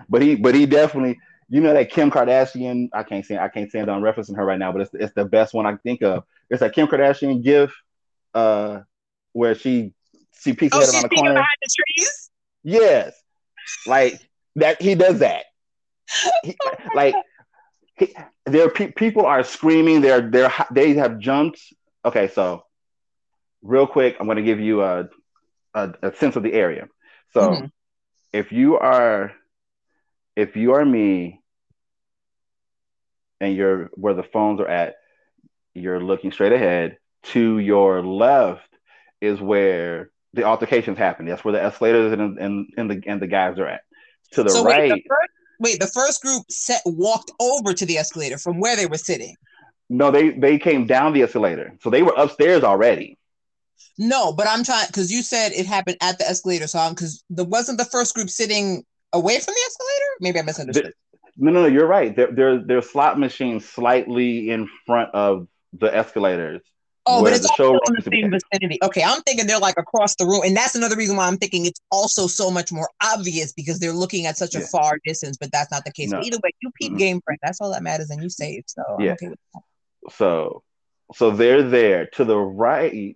But he, but he definitely, you know, that Kim Kardashian. I can't say, I can't stand on referencing her right now, but it's it's the best one I can think of. It's that Kim Kardashian gif, uh, where she she peeks Oh, head around the peeking corner. behind the trees. Yes, like that. He does that. He- like he, there, pe- people are screaming. They're they're they have jumped. Okay, so real quick, I'm going to give you a, a a sense of the area. So Mhm. if you are if you are me and you're where the phones are at, you're looking straight ahead. To your left is where the altercations happen. That's where the escalators and and, and the and the guys are at. To the so right, wait, the first, wait, the first group set walked over to the escalator from where they were sitting. no, they they came down the escalator, so they were upstairs already. No, but I'm trying because you said it happened at the escalator. So I'm because the wasn't the first group sitting away from the escalator. Maybe I misunderstood. No, no, no, you're right. There, there, there's slot machines slightly in front of the escalators. Oh, but it's the also in the same vicinity. Okay, I'm thinking they're like across the room, and that's another reason why I'm thinking it's also so much more obvious because they're looking at such a far distance. But that's not the case. No. Either way, you keep Mhm. game friend. That's all that matters, and you safe. So I'm Yeah. okay with that. So, so they're there. To the right,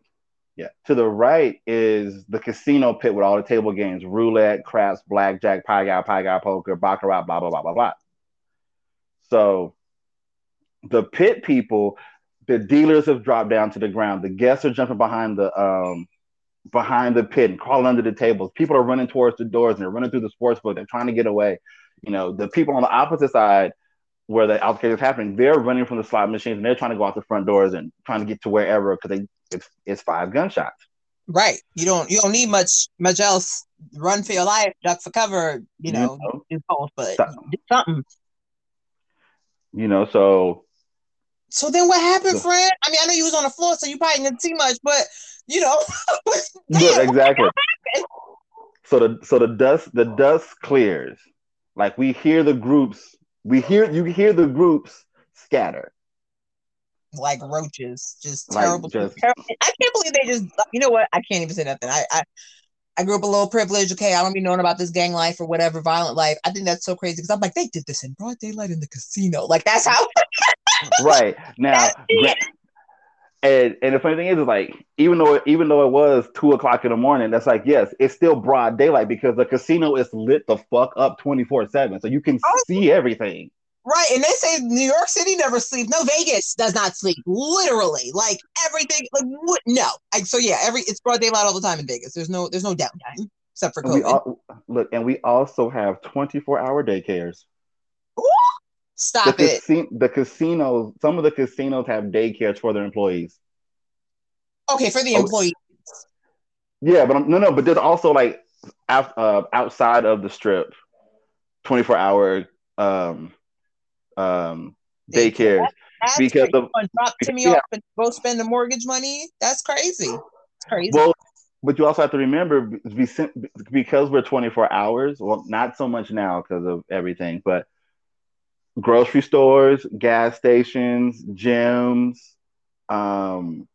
yeah, to the right is the casino pit with all the table games: roulette, craps, blackjack, pai gow, pai gow, poker, baccarat, blah blah blah blah blah. So, the pit people, the dealers have dropped down to the ground. The guests are jumping behind the um behind the pit and crawling under the tables. People are running towards the doors and they're running through the sports book. They're trying to get away. You know, the people on the opposite side where the altercation is happening, they're running from the slot machines and they're trying to go out the front doors and trying to get to wherever because they it's, it's five gunshots. Right. You don't. You don't need much. Much else. Run for your life. Duck for cover. You know. Do both, but Something. do something. You know, so So then, what happened, Yeah. friend? I mean, I know you was on the floor, so you probably didn't see much, but you know, damn, exactly. So the so the dust the dust clears. Like we hear the groups, we hear you hear the groups scatter. like roaches, just Like, terrible. just- terrible. I can't believe they just. You know what? I can't even say nothing. I, I, I grew up a little privileged. Okay, I don't be knowing about this gang life or whatever violent life. I think that's so crazy because I'm like, they did this in broad daylight in the casino. Like that's how. Right. Now gra- and and the funny thing is, is like even though even though it was two o'clock in the morning, that's like yes, it's still broad daylight because the casino is lit the fuck up twenty four seven, so you can Oh. see everything. Right, and they say New York City never sleeps. No, Vegas does not sleep. Literally, like everything. Like what? No. I, so yeah, every it's broad daylight all the time in Vegas. There's no there's no downtime except for And we COVID. all, look, and we also have twenty four hour daycares. Stop the, it. casi- the casinos, some of the casinos have daycares for their employees. Okay, for the Oh. employee. Yeah, but I'm, no, no, but there's also like out, uh, outside of the strip, 24 hour um, um, daycares That's because crazy. of drop Timmy yeah. off and go spend the mortgage money. That's crazy. It's crazy. well, but you also have to remember because we're 24 hours. Well, not so much now because of everything, but grocery stores, gas stations, gyms, um,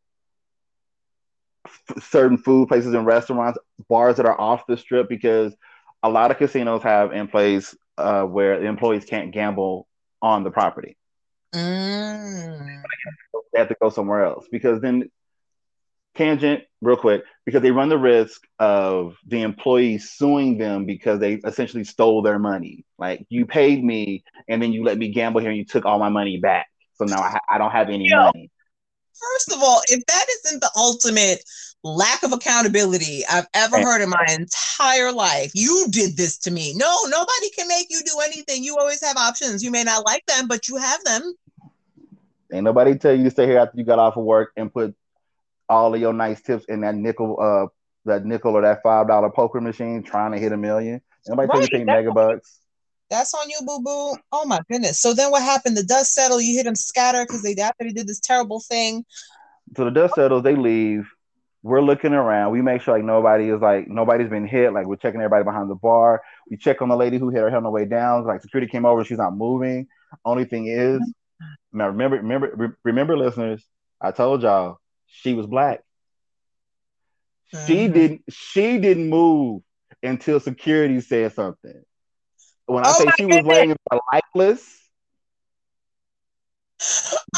f- certain food places and restaurants, bars that are off the strip because a lot of casinos have in place uh, where the employees can't gamble on the property. Mm. They have to go somewhere else because then tangent real quick because they run the risk of the employees suing them because they essentially stole their money. Like you paid me and then you let me gamble here and you took all my money back. So now I, I don't have any Yeah. money. First of all, if that isn't the ultimate lack of accountability I've ever heard in my entire life, you did this to me. No, nobody can make you do anything. You always have options. You may not like them, but you have them. Ain't nobody tell you to stay here after you got off of work and put all of your nice tips in that nickel, uh, that nickel or that five dollar poker machine trying to hit a million. Nobody Right, take that's- mega bucks. That's on you, boo boo. Oh my goodness. So then what happened? The dust settled. You hit them scatter because they after they did this terrible thing. So the dust settles, they leave. We're looking around. We make sure like nobody is like nobody's been hit. Like we're checking everybody behind the bar. We check on the lady who hit her head on the way down. Like security came over, she's not moving. Only thing is, now remember, remember, re- remember, listeners. I told y'all she was black. She Mhm. didn't. She didn't move until security said something. When I Oh say she was laying there lifeless,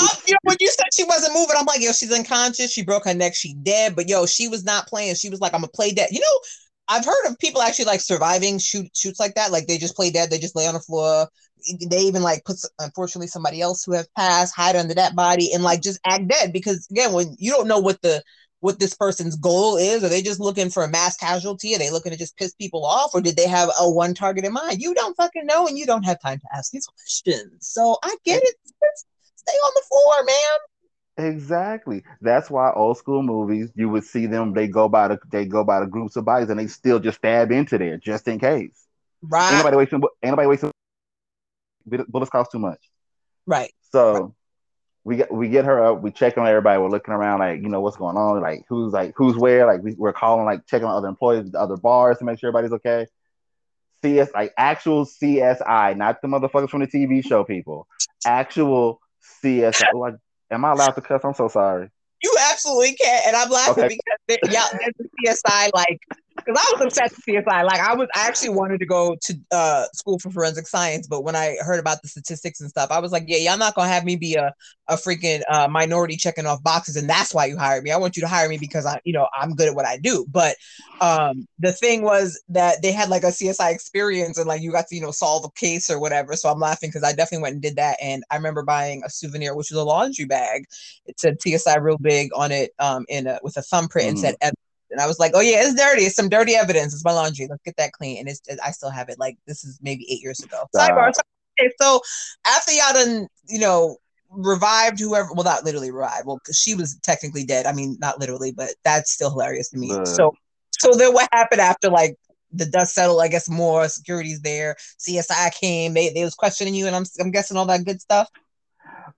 Um, you know, when you said she wasn't moving, I'm like, yo, she's unconscious. She broke her neck. She dead. But yo, she was not playing. She was like, I'm gonna play dead. You know, I've heard of people actually like surviving shoot shoots like that. Like they just play dead. They just lay on the floor. They even like put unfortunately somebody else who have passed hide under that body and like just act dead because again, when you don't know what the what this person's goal is, are they just looking for a mass casualty? Are they looking to just piss people off, or did they have a one target in mind? You don't fucking know, and you don't have time to ask these questions. So I get it. Just stay on the floor, man. Exactly. That's why old school movies, you would see them. They go by the they go by the groups of bodies, and they still just stab into there just in case. Ain't Right. nobody wasting. Ain't nobody wasting. Bullets cost too much. Right. So we get we get her up. We check on everybody. We're looking around, like you know what's going on, like who's like who's where. Like we, we're calling, like checking on other employees, other bars to make sure everybody's okay. CS like actual CSI, not the motherfuckers from the TV show people. Actual CSI. Am I allowed to cuss? I'm so sorry. You absolutely can, and I'm laughing Okay. because y'all, there's a CSI like because I was obsessed with CSI. Like I was, I actually wanted to go to uh, school for forensic science, but when I heard about the statistics and stuff, I was like, yeah, y'all not gonna have me be a a freaking uh, minority checking off boxes, and that's why you hired me. I want you to hire me because I, you know, I'm good at what I do. But um, the thing was that they had like a CSI experience, and like you got to, you know, solve a case or whatever. So I'm laughing because I definitely went and did that, and I remember buying a souvenir, which was a laundry bag it said CSI real big on it um in a with a thumbprint and Mhm. said and I was like, oh yeah, it's dirty. It's some dirty evidence. It's my laundry. Let's get that clean. And it's I still have it. Like this is maybe eight years ago. Sidebar. so- Okay, so after y'all done, you know, revived whoever, well, not literally revived, well, because she was technically dead. I mean, not literally, but that's still hilarious to me. But- So, so then what happened after like the dust settled? I guess more security's there. CSI came. They they was questioning you, and I'm I'm guessing all that good stuff.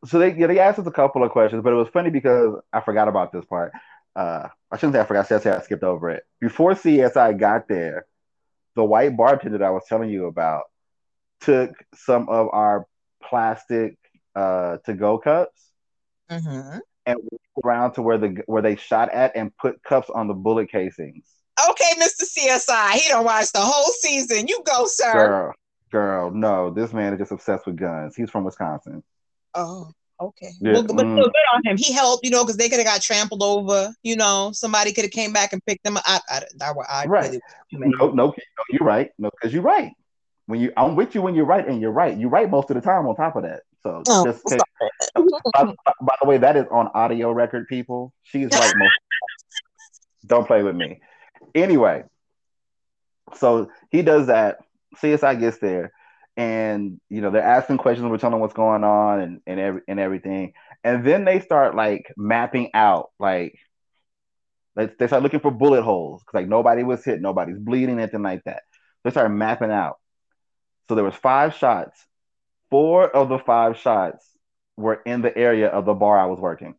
So they yeah, they asked us a couple of questions, but it was funny because I forgot about this part. Uh, I shouldn't say I forgot. I say I skipped over it. Before CSI got there, the white bartender that I was telling you about took some of our plastic uh, to-go cups Mm-hmm. and went around to where the where they shot at and put cups on the bullet casings. Okay, Mr. CSI. He don't watch the whole season. You go, sir. Girl, girl, no, this man is just obsessed with guns. He's from Wisconsin. Oh, okay. Yeah, Well, but mm. still good on him. He helped, you know, because they could have got trampled over. You know, somebody could have came back and picked them up. I, I, I, I Right. really. No, no, no, you're right. No, because you're right. When you, I'm with you when you're right, and you're right. You're right most of the time. On top of that, so Oh, just stop by, by- by the way, that is on audio record, people. She's right most. Don't play with me. Anyway, so he does that. CSI gets there, and you know they're asking questions. We're telling them what's going on and and every, and everything, and then they start like mapping out like. They, they start looking for bullet holes because like nobody was hit, nobody's bleeding, anything like that. They start mapping out. So there was five shots. Four of the five shots were in the area of the bar I was working.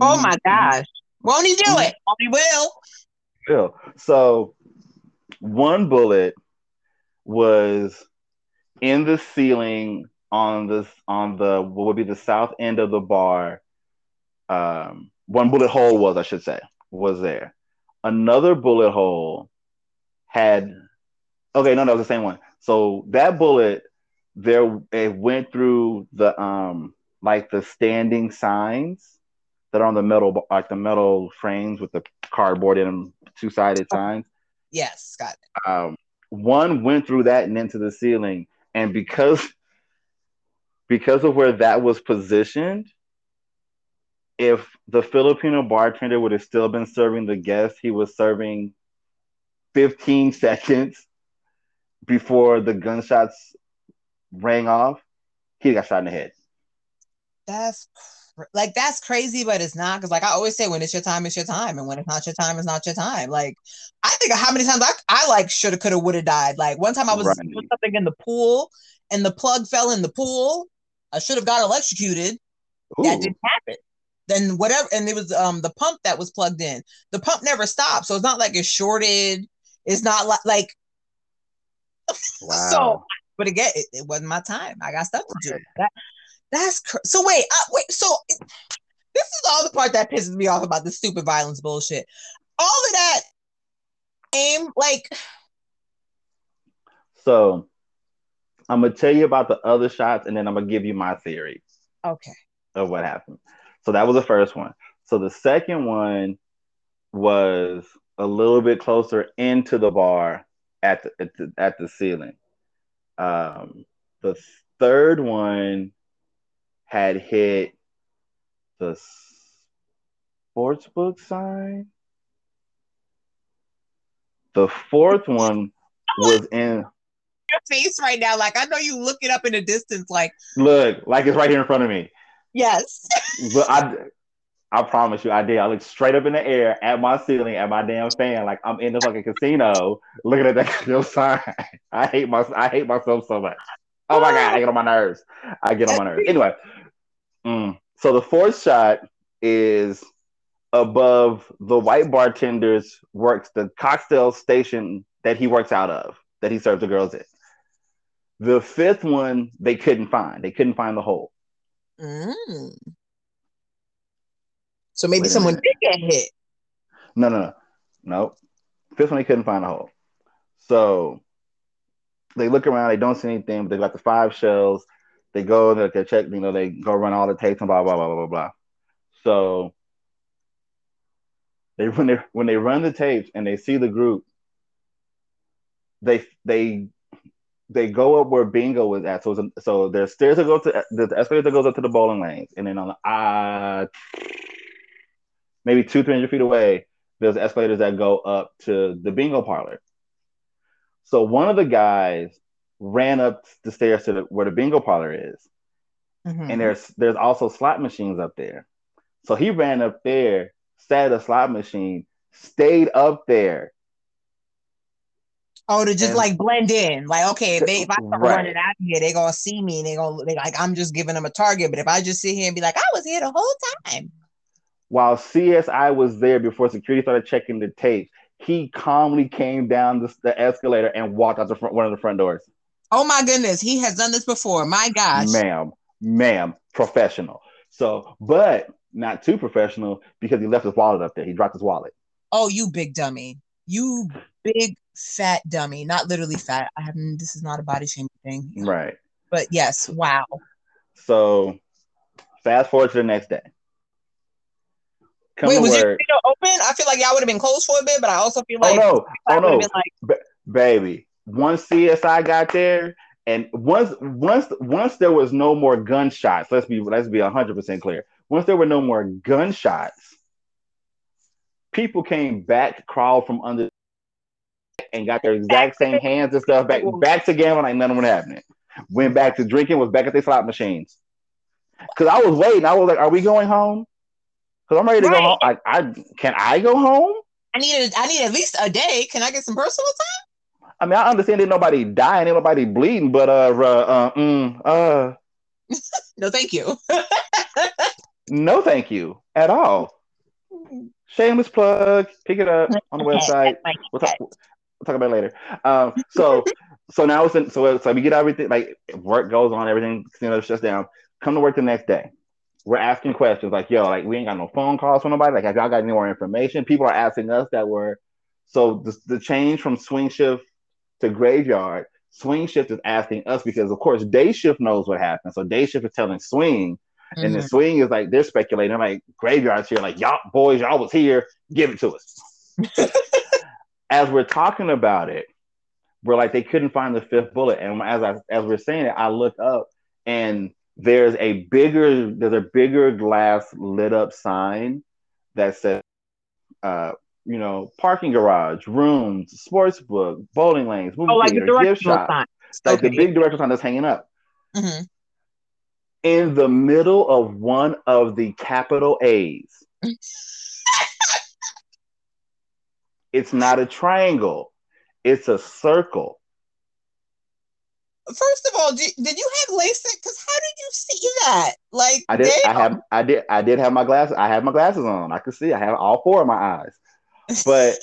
Oh my gosh. Won't he do mm-hmm. it? Won't he will? Still. So one bullet was in the ceiling on this on the what would be the south end of the bar. Um, one bullet hole was, I should say, was there. Another bullet hole had okay, no, that was the same one. So that bullet there it went through the um like the standing signs that are on the metal like the metal frames with the cardboard in them, two sided signs. Yes, got it. Um, one went through that and into the ceiling, and because because of where that was positioned, if the Filipino bartender would have still been serving the guests, he was serving 15 seconds before the gunshots rang off, he got shot in the head. That's like that's crazy, but it's not because like I always say, when it's your time, it's your time, and when it's not your time, it's not your time. Like I think of how many times I I like shoulda, coulda, woulda died. Like one time I was Right. doing something in the pool, and the plug fell in the pool. I should have got electrocuted. That didn't happen. Then whatever, and it was um the pump that was plugged in. The pump never stopped, so it's not like it's shorted. It's not like like. Wow. So, but again, it, it wasn't my time. I got stuff to do. That that's cr- so. Wait, uh, wait. So it- this is all the part that pisses me off about the stupid violence bullshit. All of that aim, like, So I'm gonna tell you about the other shots, and then I'm gonna give you my theories. okay, of what happened. So that was the first one. So the second one was a little bit closer into the bar at the at the, at the ceiling. Um, the third one had hit the sportsbook sign. The fourth one was in your face right now. Like I know you look it up in the distance. Like Look, like it's right here in front of me. yes. But I, I promise you, I did. I looked straight up in the air at my ceiling, at my damn fan, like I'm in the fucking casino, looking at that sign. I hate my, I hate myself so much. Oh my god, I get on my nerves. I get on my nerves. Anyway, mm, so the fourth shot is above the white bartender's works, the cocktail station that he works out of, that he serves the girls at. The fifth one they couldn't find. They couldn't find the hole. Mm. So maybe Wait someone did get hit. No, no, no, no. Fifth one, they couldn't find a hole. So they look around, they don't see anything, but they got the five shells. They go, they, they check, you know, they go run all the tapes and blah blah blah blah blah blah. So they when they when they run the tapes and they see the group, they they they go up where bingo was at. So it's a, so there's stairs that go to the escalator that goes up to the bowling lanes, and then on the uh maybe two three hundred feet away, there's escalators that go up to the bingo parlor. So one of the guys ran up the stairs to the, where the bingo parlor is, Mhm. and there's there's also slot machines up there. So he ran up there, sat at a slot machine, stayed up there. Oh, to just And- like blend in. Like, okay, if, they, if I start Right. running out here, they're gonna see me and they're gonna they like I'm just giving them a target. But if I just sit here and be like, I was here the whole time. While CSI was there before security started checking the tapes, he calmly came down the, the escalator and walked out the front one of the front doors. Oh my goodness, he has done this before. My gosh. Ma'am, ma'am, professional. So, but not too professional because he left his wallet up there. He dropped his wallet. Oh, you big dummy. You big fat dummy. Not literally fat. I haven't this is not a body shaming thing. Right. But yes, wow. So, fast forward to the next day. Come Wait, was your window open? I feel like y'all would have been closed for a bit, but I also feel oh, like Oh no! Oh no! like, baby. Once CSI got there, and once once once there was no more gunshots. Let's be let's be hundred percent clear. Once there were no more gunshots, people came back, crawled from under, and got their exact same hands and stuff back back to gambling like nothing was happening. Went back to drinking, was back at their slot machines. Cause I was waiting. I was like, "Are we going home?" Cause I'm ready to Right. go home. Like, I can I go home? I need a, I need at least a day. Can I get some personal time? I mean, I understand that nobody dying, ain't nobody bleeding, but uh, uh, uh, mm, uh, No, thank you. no, thank you at all. Shameless plug. Pick it up on the website. We'll talk, we'll talk about it later. Um, so, so now it's in, so so we get everything like work goes on, everything you know shuts down. Come to work the next day. We're asking questions like, "Yo, like we ain't got no phone calls from nobody. Like, have y'all got any more information?" People are asking us that were so the, the change from swing shift to graveyard. Swing shift is asking us because, of course, day shift knows what happened. So day shift is telling swing, and the swing is like they're speculating like graveyard's here, like y'all boys, y'all was here, give it to us. as we're talking about it, we're like they couldn't find the fifth bullet, and as I as we're saying it, I look up and there's a bigger there's a bigger glass lit up sign that says, uh, you know, parking garage, rooms, sports book, bowling lanes, movie Oh, like the theater, gift shop, sign. like the big directional sign that's hanging up Mhm. in the middle of one of the capital A's. it's not a triangle, it's a circle. First of all, did, did you have LASIK? Because how did you see that? Like, I did I damn. have I did I did have my glasses I have my glasses on. I could see I have all four of my eyes. But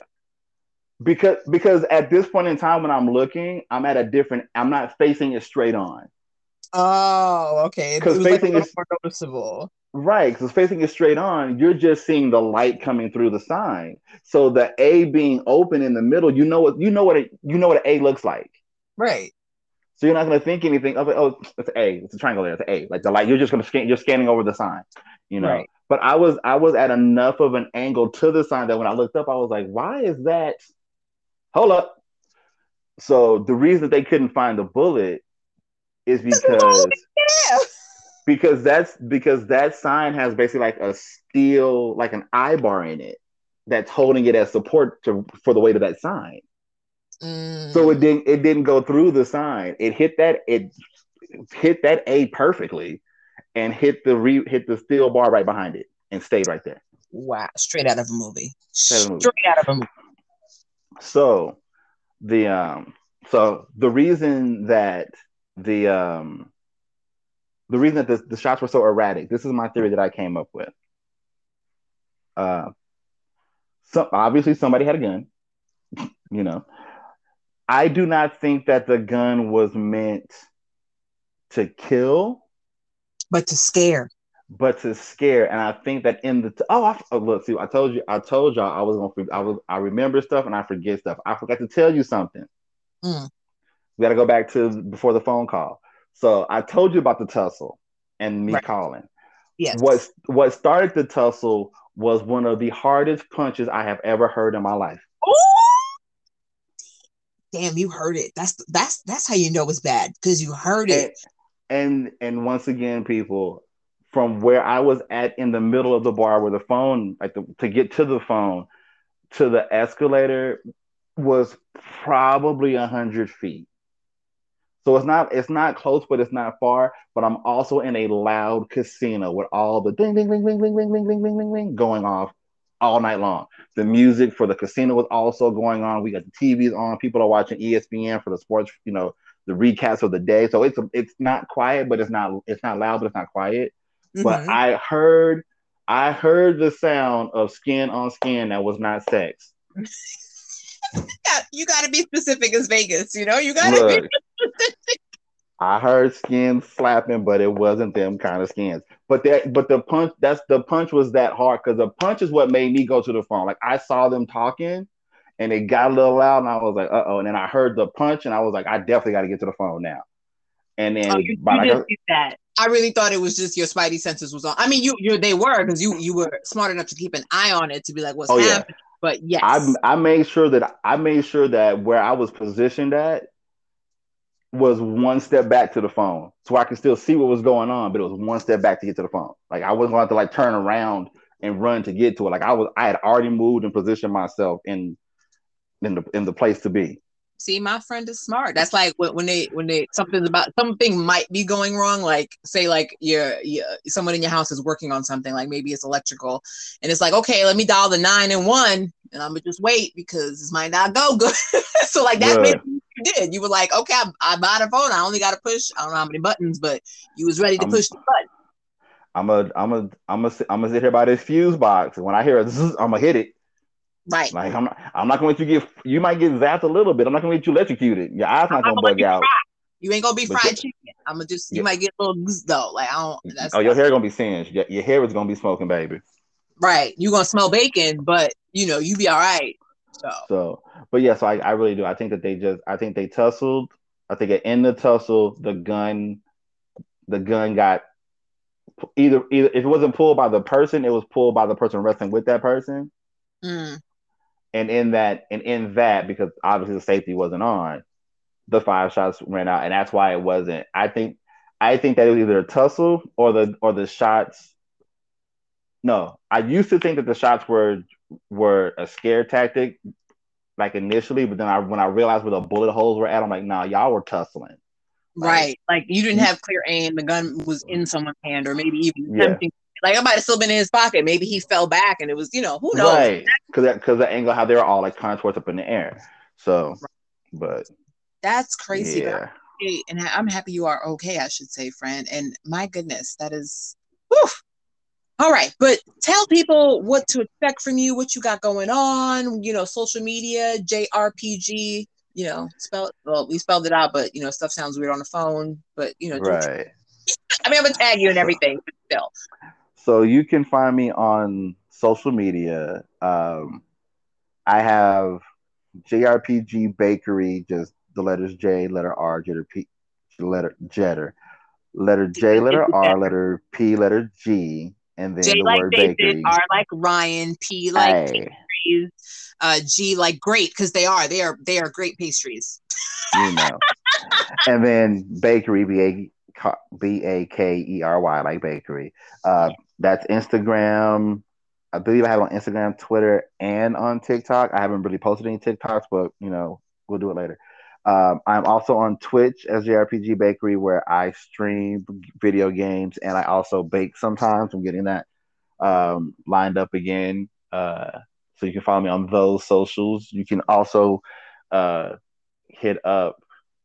because because at this point in time when I'm looking, I'm at a different I'm not facing it straight on. Oh, okay. Because it 'Cause was like a facing little is- more noticeable. Right, because facing it straight on, you're just seeing the light coming through the sign. So the A being open in the middle, you know what you know what it, you know what an A looks like. Right. So you're not going to think anything of it. Oh, it's an A. It's a triangle there. It's an A. Like the light. You're just going to scan. You're scanning over the sign. You know. Right. But I was I was at enough of an angle to the sign that when I looked up, I was like, why is that? Hold up. So the reason that they couldn't find the bullet is because because that's because that sign has basically like a steel like an eye bar in it that's holding it as support to for the weight of that sign. So it didn't it didn't go through the sign. It hit that it hit that A perfectly and hit the re hit the steel bar right behind it and stayed right there. Wow, straight out of a movie. Straight out of a movie. Out of a movie. So the um so the reason that the um the reason that the, the shots were so erratic, this is my theory that I came up with. Uh so obviously somebody had a gun, you know. I do not think that the gun was meant to kill, But to scare. but to scare. And I think that in the t- oh, I, oh, look, see, I told you, I told y'all I was gonna, I was, I remember stuff and I forget stuff. I forgot to tell you something. Mm. We got to go back to before the phone call. So I told you about the tussle and me Right. calling. Yes. What what started the tussle was one of the hardest punches I have ever heard in my life. Ooh! Damn, you heard it. That's that's that's how you know it's bad because you heard it. And and once again, people, from where I was at in the middle of the bar where the phone, like the, to get to the phone, to the escalator was probably a hundred feet. So it's not it's not close, but it's not far. But I'm also in a loud casino with all the ding ding ding ding ding ding ding ding ding ding ding going off all night long. The music for the casino was also going on. We got the TVs on. People are watching E ESPN for the sports, you know, the recaps of the day. So it's it's not quiet, but it's not it's not loud, but it's not quiet. But Mhm. I heard I heard the sound of skin on skin that was not sex. Yeah, you got to be specific as Vegas. You know, you got to be. Look, I heard skin slapping, but it wasn't them kind of skins. But that, but the punch, that's the punch was that hard because the punch is what made me go to the phone. Like I saw them talking, and it got a little loud, and I was like, uh oh. And then I heard the punch, and I was like, I definitely got to get to the phone now. And then, Oh, you, by you like did a- that. I really thought it was just your spidey senses was on. I mean, you you they were because you you were smart enough to keep an eye on it to be like what's Oh, yeah. happening. But yes, I I made sure that I made sure that where I was positioned at was one step back to the phone, so I could still see what was going on, but it was one step back to get to the phone. Like I wasn't going to have to like turn around and run to get to it. Like I was, I had already moved and positioned myself in in the in the place to be. see my friend is smart that's like when, when they when they something's about something might be going wrong like say like you're, someone in your house is working on something like maybe it's electrical and it's like okay let me dial the nine and one and i'm gonna just wait because this might not go good so like that made you did you were like okay i, I bought a phone i only got to push i don't know how many buttons but you was ready to I'm- push the button I'm a I'm a I'm a I'm gonna sit here by this fuse box. When I hear a zzz, I'm gonna hit it. Right Like I'm not I'm not gonna let you get you might get zapped a little bit. I'm not gonna let you electrocuted. Your eyes not gonna gonna bug out. you ain't gonna be fried chicken i'm gonna just you Yeah. might get a little though like i don't that's Oh, your hair gonna be singed. Your, your hair is gonna be smoking, baby. right you gonna smell bacon but you know you be all right so So, but yeah, so I, I really do. I think that they just, I think they tussled. I think in the tussle, the gun, the gun got either either if it wasn't pulled by the person, it was pulled by the person wrestling with that person. mm. And in that, and in that, because obviously the safety wasn't on, the five shots ran out, and that's why it wasn't. I think, I think that it was either a tussle or the or the shots. No, I used to think that the shots were were a scare tactic, like initially, but then I when I realized where the bullet holes were at, I'm like, nah, y'all were tussling. Like- Right. Like you didn't have clear aim. The gun was in someone's hand, or maybe even Yeah. attempting. Like I might have still been in his pocket. Maybe he fell back and it was, you know, who knows? Right. Because that because the angle how they were all like contours up in the air. So, but That's crazy. yeah. And I'm happy you are okay, I should say, friend. And my goodness, that is whew. all right. But tell people what to expect from you, what you got going on, you know, social media, JRPG, you know, spell well, we spelled it out, but you know, stuff sounds weird on the phone. But you know, Right. I mean, I'm gonna tag you and everything, but still. So you can find me on social media. Um, I have JRPG Bakery, just the letters J, letter R, letter P, letter Jetter, letter J, letter R, letter P, letter G, and then J the like word David, bakery. R like Ryan, P like Hey, pastries, uh, G like great because they are they are they are great pastries. you know. and then bakery, B A B A K E R Y, like bakery. Uh, that's Instagram. I believe I have on Instagram, Twitter, and on TikTok. I haven't really posted any TikToks, but you know, we'll do it later. Um, I'm also on Twitch as JRPG Bakery, where I stream video games and I also bake sometimes. I'm getting that um, lined up again. Uh, so you can follow me on those socials. You can also uh, hit up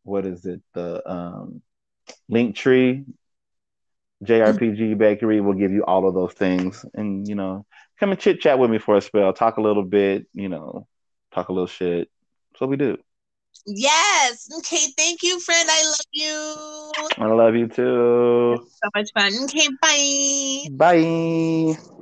what is it the um, Linktree JRPG Bakery will give you all of those things, and you know, come and chit chat with me for a spell, talk a little bit, you know, talk a little shit. That's what we do. Yes. Okay. Thank you, friend. I love you. I love you too. So much fun. Okay. Bye. Bye.